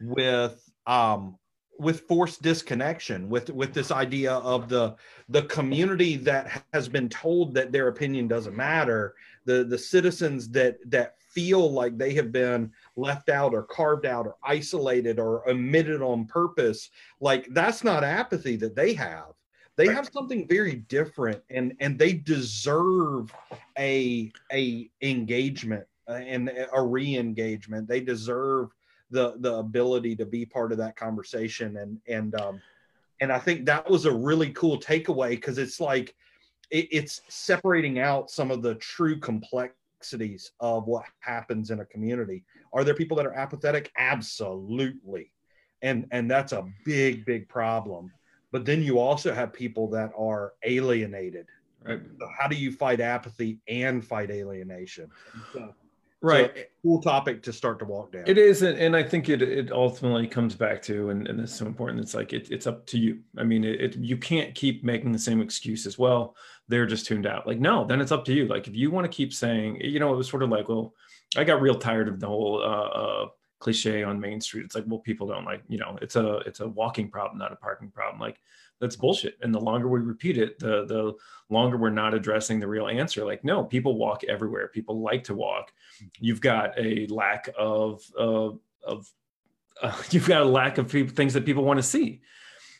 with um, with forced disconnection with with this idea of the the community that has been told that their opinion doesn't matter the the citizens that that feel like they have been left out or carved out or isolated or omitted on purpose like that's not apathy that they have. They have something very different and and they deserve a a engagement and a re-engagement. They deserve the the ability to be part of that conversation and and um and i think that was a really cool takeaway because it's like it, it's separating out some of the true complexities of what happens in a community are there people that are apathetic absolutely and and that's a big big problem but then you also have people that are alienated. Right. So how do you fight apathy and fight alienation? So, right. So cool topic to start to walk down. It is, and I think it it ultimately comes back to, and, and it's so important. It's like it, it's up to you. I mean, it, it you can't keep making the same excuse as well. They're just tuned out. Like no, then it's up to you. Like if you want to keep saying, you know, it was sort of like, well, I got real tired of the whole uh, uh, cliche on Main Street. It's like, well, people don't like, you know, it's a it's a walking problem, not a parking problem. Like that's bullshit. And the longer we repeat it, the the longer we're not addressing the real answer. Like, no, people walk everywhere. People like to walk. You've got a lack of uh, of uh, you've got a lack of things that people want to see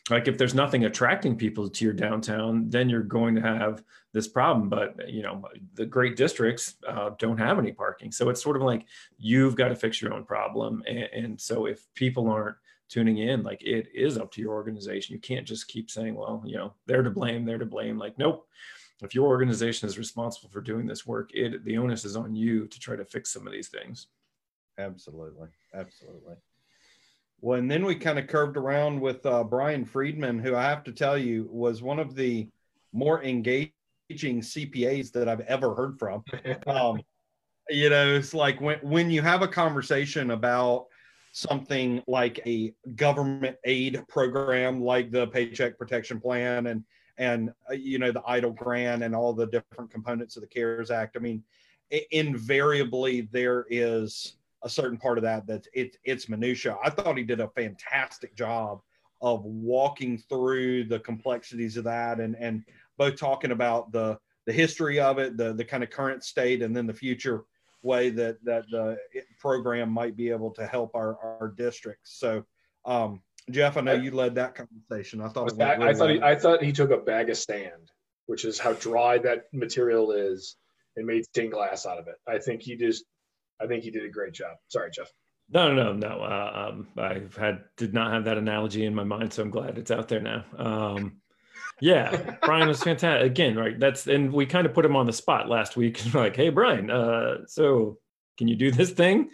like if there's nothing attracting people to your downtown then you're going to have this problem but you know the great districts uh, don't have any parking so it's sort of like you've got to fix your own problem and, and, so if people aren't tuning in like it is up to your organization. You can't just keep saying well you know they're to blame they're to blame. Like nope. If your organization is responsible for doing this work it the onus is on you to try to fix some of these things. Absolutely. Absolutely. Well, and then we kind of curved around with uh, Brian Friedman, who I have to tell you was one of the more engaging CPAs that I've ever heard from. Um, you know, it's like when when you have a conversation about something like a government aid program, like the Paycheck Protection Plan, and and uh, you know the EIDL grant and all the different components of the CARES Act. I mean, invariably there is a certain part of that that it, it's minutia. I thought he did a fantastic job of walking through the complexities of that and and both talking about the the history of it, the the kind of current state, and then the future way that that the program might be able to help our our districts. So, um, Jeff, I know you led that conversation. I thought I, really I thought he, I thought he took a bag of sand, which is how dry that material is, and made stained glass out of it. I think he just I think he did a great job. Sorry, Jeff. No, no, no, no. Uh, um, I've had did not have that analogy in my mind, so I'm glad it's out there now. Um, yeah, Brian was fantastic. Again, right? That's and we kind of put him on the spot last week. like, hey, Brian, uh, so can you do this thing?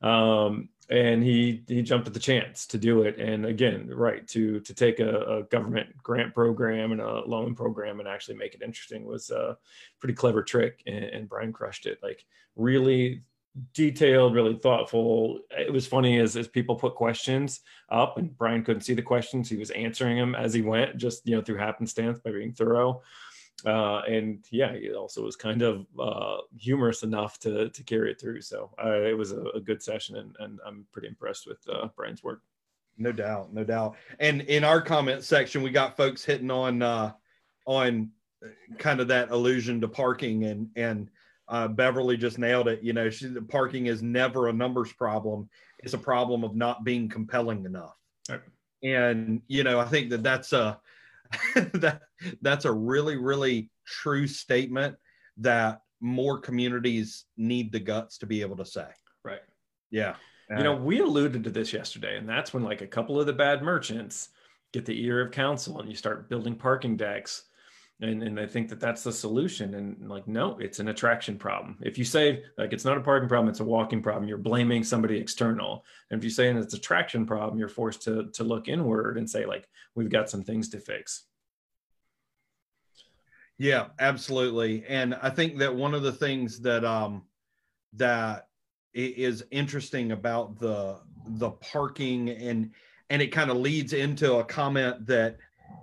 Um, and he he jumped at the chance to do it. And again, right to to take a, a, government grant program and a loan program and actually make it interesting was a pretty clever trick. And, and Brian crushed it. Like really detailed, really thoughtful. It was funny as, as people put questions up and Brian couldn't see the questions. He was answering them as he went, just, you know, through happenstance by being thorough. Uh, and yeah, he also was kind of uh, humorous enough to, to carry it through. So uh, it was a, a, good session and, and I'm pretty impressed with uh, Brian's work. No doubt. No doubt. And in our comment section, we got folks hitting on, uh, on kind of that allusion to parking and, and, uh, Beverly just nailed it. You know, she, parking is never a numbers problem. It's a problem of not being compelling enough. Right. And you know, I think that that's a that that's a really really true statement that more communities need the guts to be able to say. Right. Yeah. You know, we alluded to this yesterday, and that's when like a couple of the bad merchants get the ear of council and you start building parking decks and and I think that that's the solution. And like, no, it's an attraction problem. If you say like it's not a parking problem, it's a walking problem, you're blaming somebody external. And if you say it's a traction problem, you're forced to to look inward and say like, we've got some things to fix. Yeah, absolutely. And I think that one of the things that um that is interesting about the the parking and and it kind of leads into a comment that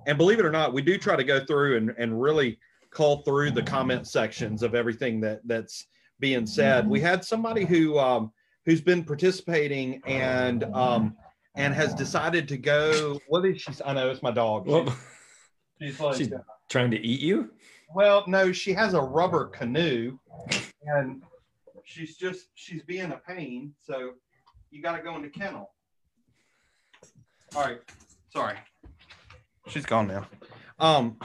and believe it or not, we do try to go through and, and really call through the comment sections of everything that that's being said. We had somebody who um, who's been participating and um, and has decided to go. What is she? I know it's my dog. Well, she's like, she's trying to eat you. well, no, she has a rubber canoe, and she's just she's being a pain. So you got to go into kennel. All right, sorry, she's gone now. Um,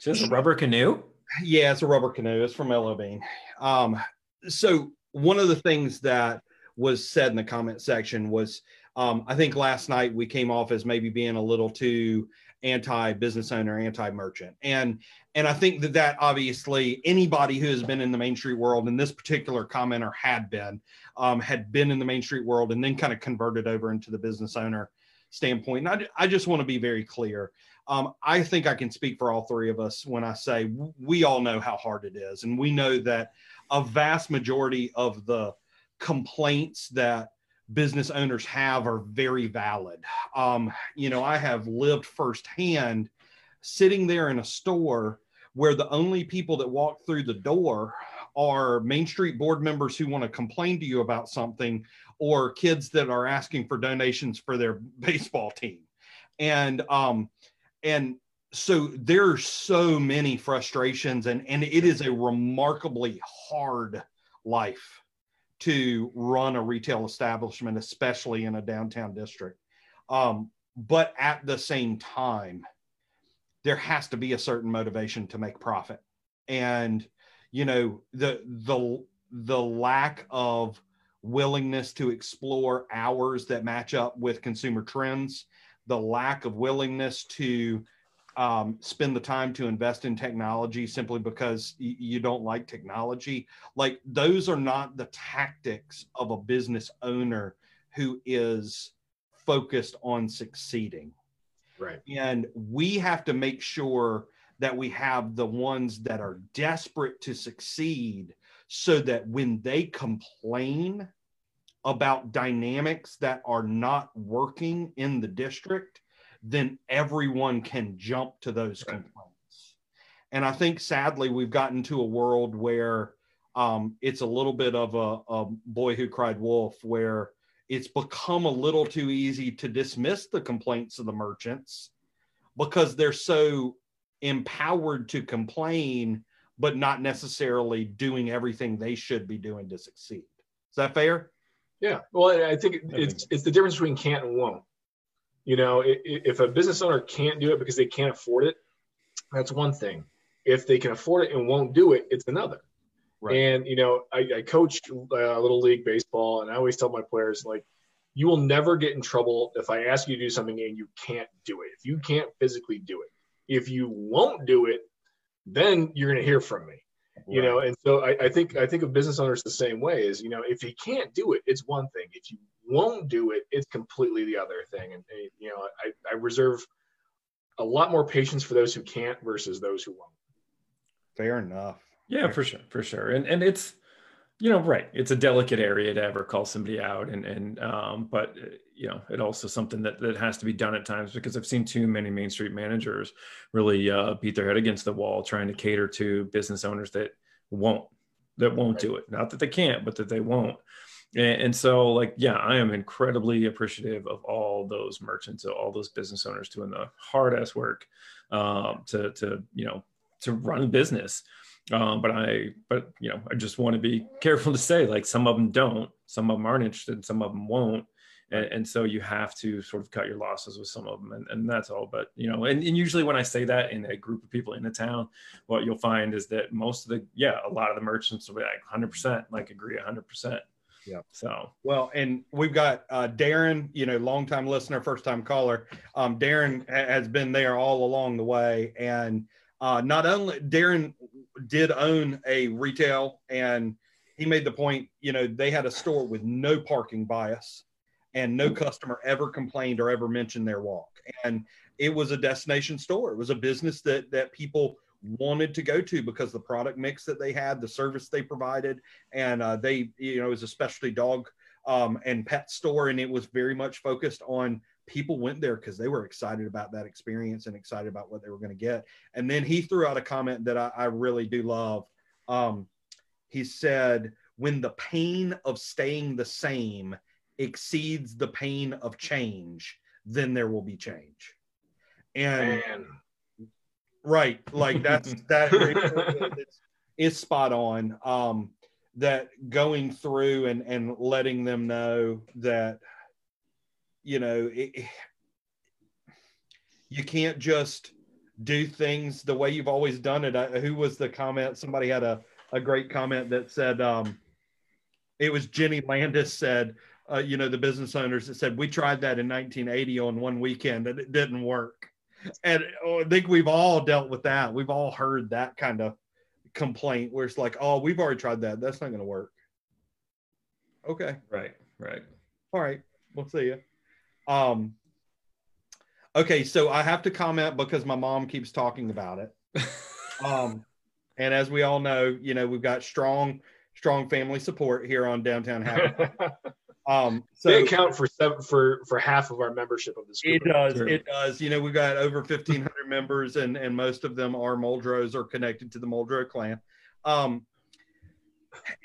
She has a rubber canoe. yeah, it's a rubber canoe. It's from LL Bean. Um, so one of the things that was said in the comment section was, um, I think last night we came off as maybe being a little too anti-business owner, anti-merchant, and and I think that that obviously anybody who has been in the Main Street world, and this particular commenter had been, um, had been in the Main Street world, and then kind of converted over into the business owner standpoint. And I, I just want to be very clear. Um, I think I can speak for all three of us when I say we all know how hard it is, and we know that a vast majority of the complaints that business owners have are very valid. Um, you know, I have lived firsthand sitting there in a store where the only people that walk through the door are Main Street board members who want to complain to you about something or kids that are asking for donations for their baseball team. And um and so there are so many frustrations and and it is a remarkably hard life to run a retail establishment especially in a downtown district um, but at the same time there has to be a certain motivation to make profit and you know the the the lack of willingness to explore hours that match up with consumer trends the lack of willingness to um, spend the time to invest in technology simply because y- you don't like technology. Like those are not the tactics of a business owner who is focused on succeeding. Right. And we have to make sure that we have the ones that are desperate to succeed so that when they complain about dynamics that are not working in the district, then everyone can jump to those Right. complaints. And I think sadly, we've gotten to a world where um, it's a little bit of a, a boy who cried wolf, where it's become a little too easy to dismiss the complaints of the merchants because they're so empowered to complain, but not necessarily doing everything they should be doing to succeed. Is that fair? Yeah. Well, I think it's it's the difference between can't and won't. You know, if a business owner can't do it because they can't afford it, that's one thing. If they can afford it and won't do it, it's another. Right. And you know, I, I coach uh, little league baseball, and I always tell my players like, you will never get in trouble if I ask you to do something and you can't do it. If you can't physically do it, if you won't do it, then you're going to hear from me you know? And so I, I think i think of business owners the same way is you know if you can't do it it's one thing. If you won't do it it's completely the other thing. And uh, you know i, I reserve a lot more patience for those who can't versus those who won't. Fair enough. Yeah, for sure, for sure. And and it's you know right, it's a delicate area to ever call somebody out, and and um, but uh, you know it also something that that has to be done at times because I've seen too many Main Street managers really uh, beat their head against the wall trying to cater to business owners that won't that won't do it. Not that they can't, but that they won't. And, and so, like, yeah, I am incredibly appreciative of all those merchants, all those business owners doing the hard ass work um, to to you know to run a business. Um, but I, but you know, I just want to be careful to say like some of them don't, some of them aren't interested, some of them won't, and, and so you have to sort of cut your losses with some of them, and, and that's all. But you know, and, and usually when I say that in a group of people in a town, what you'll find is that most of the, yeah, a lot of the merchants will be like 100%, like agree 100%. Yeah. So Well, and we've got uh, Darren, you know, longtime listener, first time caller. Um, Darren has been there all along the way. And uh, not only Darren did own a retail and he made the point, you know, they had a store with no parking bias and no customer ever complained or ever mentioned their walk. And it was a destination store. It was a business that that people wanted to go to because the product mix that they had, the service they provided, and uh, they, you know, it was a specialty dog um, and pet store, and it was very much focused on people went there because they were excited about that experience and excited about what they were going to get. And then he threw out a comment that I, I really do love. Um, he said, when the pain of staying the same exceeds the pain of change, then there will be change. And Man. right, like that's that it's, it's spot on. Um, that going through and and letting them know that you know it, you can't just do things the way you've always done it. I, who was the comment? Somebody had a, a great comment that said, um, it was Jenny Landis said, uh, you know, the business owners that said, we tried that in 1980 on one weekend and it didn't work. And oh, I think we've all dealt with that. We've all heard that kind of complaint where it's like, oh, we've already tried that. That's not going to work. Okay. Right. Right. All right. We'll see you. Um, okay. So I have to comment because my mom keeps talking about it. um, and as we all know, you know, we've got strong, strong family support here on downtown Happy. Um, so they account for seven, for for half of our membership of this it does, it does. You know, we've got over fifteen hundred members, and and most of them are Muldrows or connected to the Muldrow clan. Um,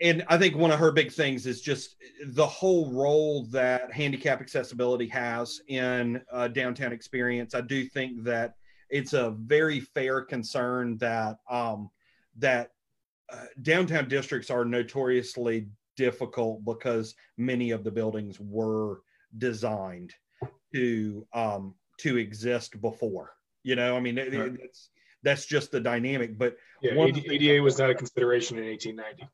and I think one of her big things is just the whole role that handicap accessibility has in uh, downtown experience. I do think that it's a very fair concern that um, that uh, downtown districts are notoriously difficult because many of the buildings were designed to um, to exist before. You know, I mean, it, Right. that's just the dynamic. But Yeah, AD, ADA was not a consideration in 1890.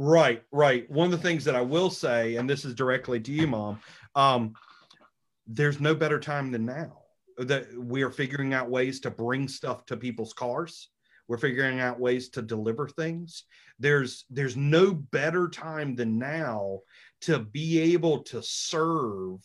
Right, right. One of the things that I will say, and this is directly to you, Mom, um, there's no better time than now. That we are figuring out ways to bring stuff to people's cars. We're figuring out ways to deliver things. There's there's no better time than now to be able to serve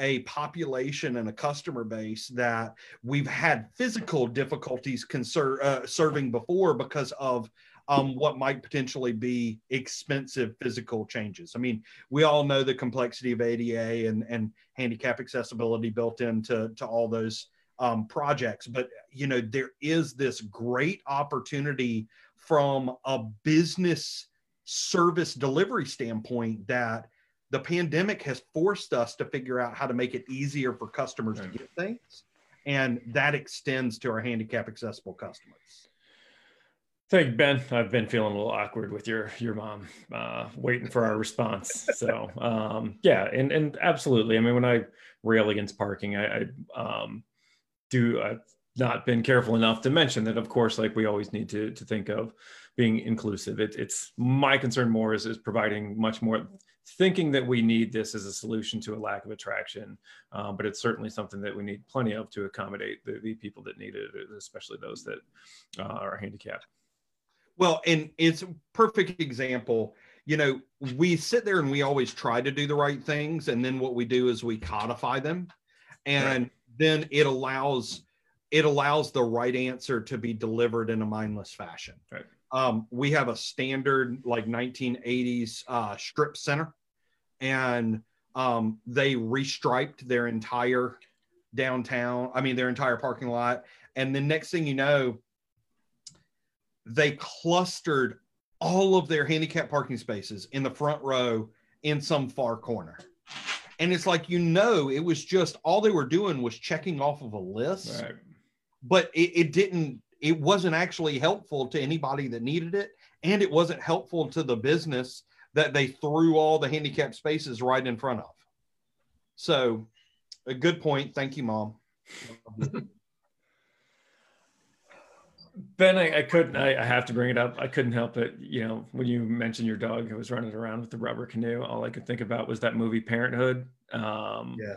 a population and a customer base that we've had physical difficulties conser- uh, serving before because of um, what might potentially be expensive physical changes. I mean, we all know the complexity of ADA and, and handicap accessibility built into to all those um, projects, but you know there is this great opportunity from a business service delivery standpoint that the pandemic has forced us to figure out how to make it easier for customers Right. to get things, and that extends to our handicap accessible customers. Thank you, Ben. I've been feeling a little awkward with your your mom, uh, waiting for our response. So um, yeah, and and absolutely. I mean, when I rail against parking, I, I um, do. I've not been careful enough to mention that, of course, like we always need to to think of being inclusive. It, it's my concern more is is providing much more. Thinking that we need this as a solution to a lack of attraction, um, but it's certainly something that we need plenty of to accommodate the, the people that need it, especially those that uh, are handicapped. Well, and it's a perfect example. You know, we sit there and we always try to do the right things, and then what we do is we codify them, and then it allows it allows the right answer to be delivered in a mindless fashion. Right. Um, we have a standard like 1980s uh, strip center, and um, they restriped their entire downtown. I mean, their entire parking lot, and the next thing you know, they clustered all of their handicap parking spaces in the front row in some far corner. And it's like, you know, it was just all they were doing was checking off of a list, Right. but it, it didn't, it wasn't actually helpful to anybody that needed it. And it wasn't helpful to the business that they threw all the handicap spaces right in front of. So, a good point. Thank you, mom. Ben, I, I couldn't. I, I have to bring it up. I couldn't help it. You know, when you mentioned your dog who was running around with the rubber canoe, all I could think about was that movie Parenthood. Um, Yeah.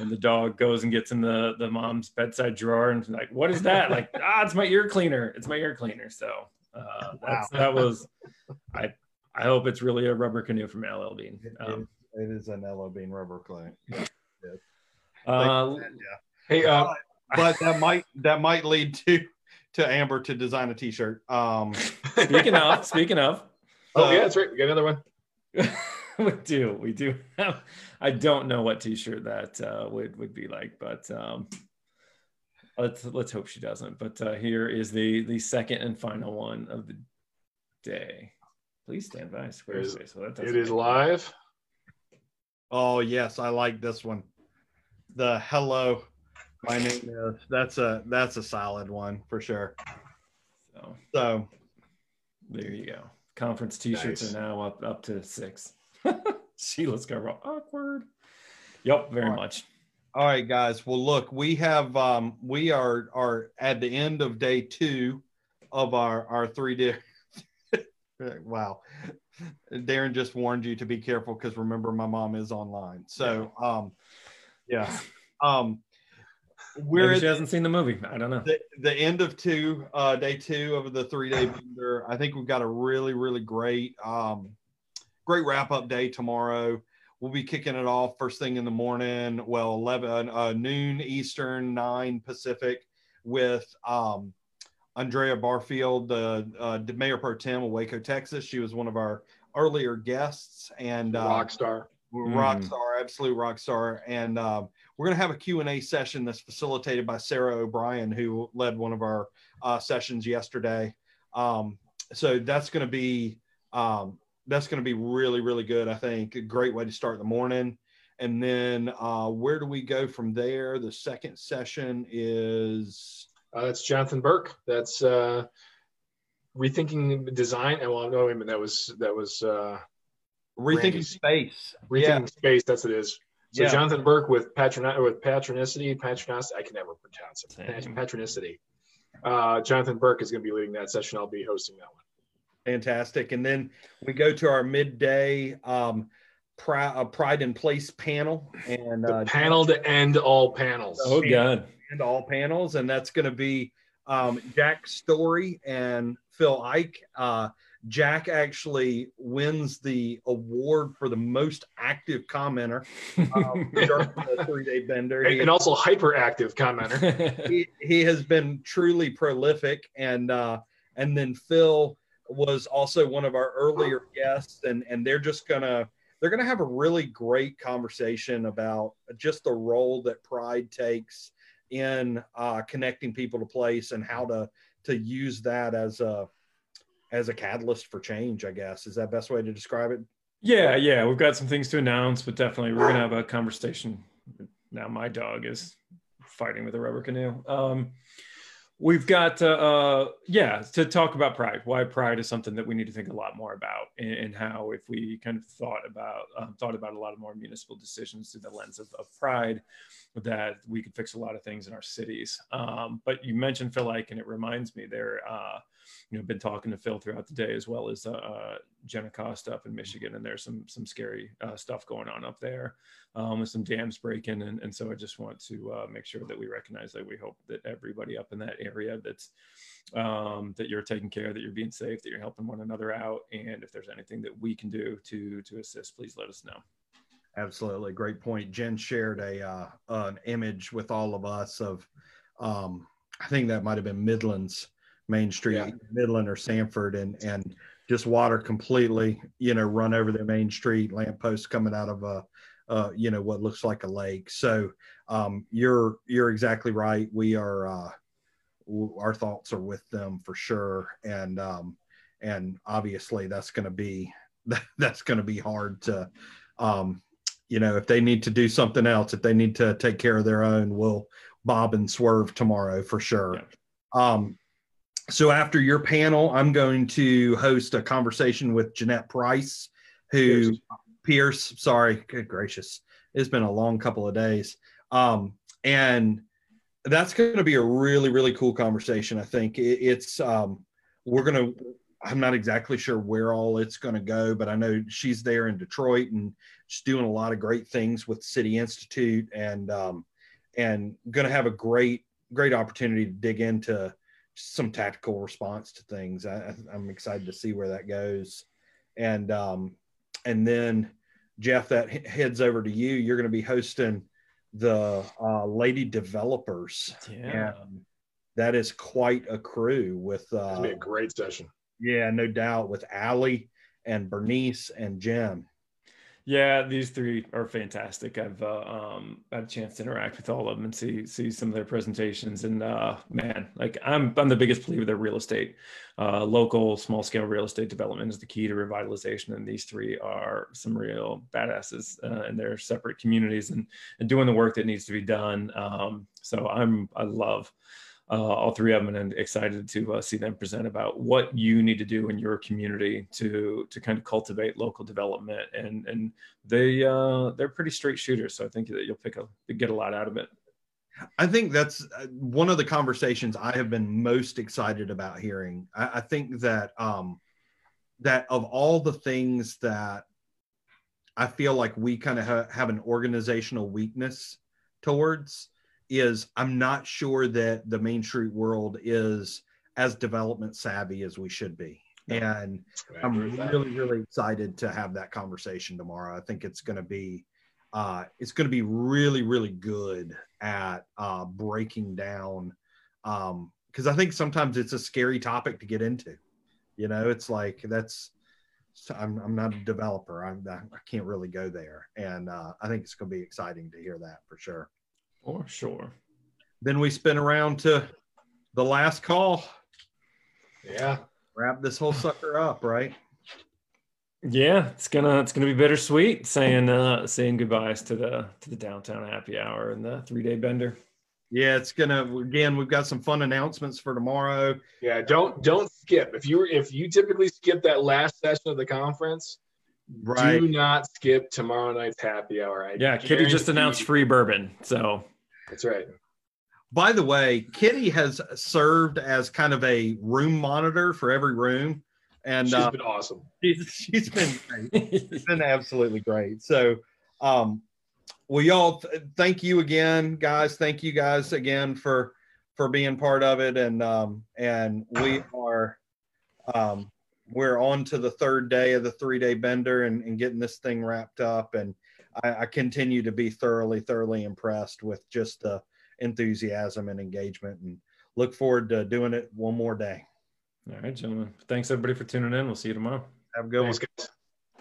And the dog goes and gets in the the mom's bedside drawer and like, "What is that?" Like, ah, it's my ear cleaner. It's my ear cleaner. So uh, that's, that was. I I hope it's really a rubber canoe from LL Bean. Um, it is an LL Bean rubber clay. uh, Hey, uh, but that might that might lead to to Amber to design a T-shirt. Um, speaking of, speaking of, oh yeah, that's right. We got another one. we do we do have i don't know what t-shirt that uh, would would be like but um let's let's hope she doesn't but uh here is the the second and final one of the day Please stand by Squarespace. So that It is live. Oh yes, I like this one. The hello, my name is. That's a that's a solid one for sure. So So there you go. Conference t-shirts Nice. are now up up to six. Sheila's got real awkward. Yep, very right. much. all right, guys. Well, look, we have um we are are at the end of day two of our our three day. wow, Darren just warned you to be careful because remember my mom is online. So um yeah um we're Maybe she hasn't seen the movie. I don't know. the, the end of two, uh, day two of the three day bender. I think we've got a really, really great, um, great wrap up day tomorrow. We'll be kicking it off first thing in the morning. Well, 11, uh, noon Eastern, nine Pacific with, um, Andrea Barefield, the, uh, the mayor pro tem of Waco, Texas. She was one of our earlier guests and, uh, rock star. rock Mm. star, absolute rock star. And um, we're going to have a Q&A session that's facilitated by Sarah O'Brien, who led one of our uh, sessions yesterday. Um, so that's going to be um, that's going to be really, really good. I think a great way to start the morning. And then uh, where do we go from there? The second session is Uh, that's Jonathan Burke. That's uh, rethinking design. And well, no, wait a minute. That was that was uh, rethinking Randy's- space. rethinking space. That's what it is. So Yeah. Jonathan Burke with patron with patronicity, patronicity. I can never pronounce it. Same. Patronicity. Uh, Jonathan Burke is going to be leading that session. I'll be hosting that one. Fantastic. And then we go to our midday um, pri- uh, Pride in Place panel and The uh, panel to end all panels. Oh God. and all panels, and that's going to be um, Jack Story and Phil Ike. Uh, Jack actually wins the award for the most active commenter um, during the three-day bender. and, He- and also hyperactive commenter. he, he has been truly prolific and uh and then phil was also one of our earlier guests and and they're just gonna they're gonna have a really great conversation about just the role that pride takes in uh connecting people to place and how to to use that as a as a catalyst for change i guess is that best way to describe it Yeah, yeah, we've got some things to announce, but definitely we're gonna have a conversation. Now my dog is fighting with a rubber canoe. Um, we've got uh, uh, yeah to talk about pride. Why pride is something that we need to think a lot more about, and, and how if we kind of thought about um, thought about a lot of more municipal decisions through the lens of, of pride, that we could fix a lot of things in our cities. Um, but you mentioned Phil Ike, and it reminds me there. Uh, you know, been talking to Phil throughout the day as well as uh, Jenna Costa up in Michigan, and there's some some scary uh, stuff going on up there um, with some dams breaking, and, and so I just want to uh, make sure that we recognize that we hope that everybody up in that area that's um, that you're taking care, that you're being safe, that you're helping one another out, and if there's anything that we can do to to assist, please let us know. Absolutely, great point. Jen shared a uh, an image with all of us of, um, I think that might have been Midlands Main Street, Yeah. Midland or Sanford, and and just water completely, you know, run over their main street, lampposts coming out of a, uh, you know, what looks like a lake. So um, you're you're exactly right. We are, uh, w- our thoughts are with them for sure, and um, and obviously that's going to be that's going to be hard to. Um, you know, if they need to do something else, if they need to take care of their own, we'll bob and swerve tomorrow for sure. Um, so after your panel, I'm going to host a conversation with Jeanette Price, who Pierce. Pierce, sorry, good gracious, it's been a long couple of days. Um, and that's going to be a really, really cool conversation. I think it, it's, um, we're going to, I'm not exactly sure where all it's going to go, but I know she's there in Detroit and she's doing a lot of great things with City Institute and, um, and going to have a great, great opportunity to dig into some tactical response to things. I, I- I'm excited to see where that goes. And, um, and then Jeff, that he- heads over to you. You're going to be hosting the uh, Lady Developers. Yeah. And that is quite a crew with, It's gonna be uh, a great session. yeah, no doubt with Allie and Bernice and Jim. Yeah, these three are fantastic. I've uh, um, had a chance to interact with all of them and see see some of their presentations. And uh, man, like I'm I'm the biggest believer that real estate, uh, local small scale real estate development is the key to revitalization. And these three are some real badasses uh, in their separate communities and and doing the work that needs to be done. Um, so I'm I love uh, all three of them, and excited to uh, see them present about what you need to do in your community to to kind of cultivate local development. And and they uh, they're pretty straight shooters, so I think that you'll pick a get a lot out of it. I think that's uh, one of the conversations I have been most excited about hearing. I, I think that um, that of all the things that I feel like we kind of ha- have an organizational weakness towards is I'm not sure that the Main Street world is as development savvy as we should be. And I'm really, really excited to have that conversation tomorrow. I think it's going to be, uh, it's going to be really, really good at uh, breaking down. Um, because I think sometimes it's a scary topic to get into. You know, it's like that's I'm I'm not a developer. I'm I can't really go there, and uh, I think it's going to be exciting to hear that for sure. For sure. Then we spin around to the last call. Yeah. Wrap this whole sucker up, right? Yeah, it's gonna it's gonna be bittersweet saying uh saying goodbyes to the to the downtown happy hour and the three day bender. Yeah, it's gonna again. We've got some fun announcements for tomorrow. Yeah, don't don't skip. If you were if you typically skip that last session of the conference, Right. do not skip tomorrow night's happy hour. I Yeah, Kitty just guarantee announced free bourbon, so That's right. By the way, Kitty has served as kind of a room monitor for every room, and She's uh, been awesome. she's, she's been great. It's been absolutely great. So, um, well, y'all, th- thank you again, guys. Thank you guys again for for being part of it, and um, and we are um, we're on to the third day of the three day bender and, and getting this thing wrapped up, and I, I continue to be thoroughly thoroughly impressed with just the enthusiasm and engagement, and look forward to doing it one more day. all right, gentlemen. Thanks everybody for tuning in. We'll see you tomorrow. Have a good one. Thanks, guys.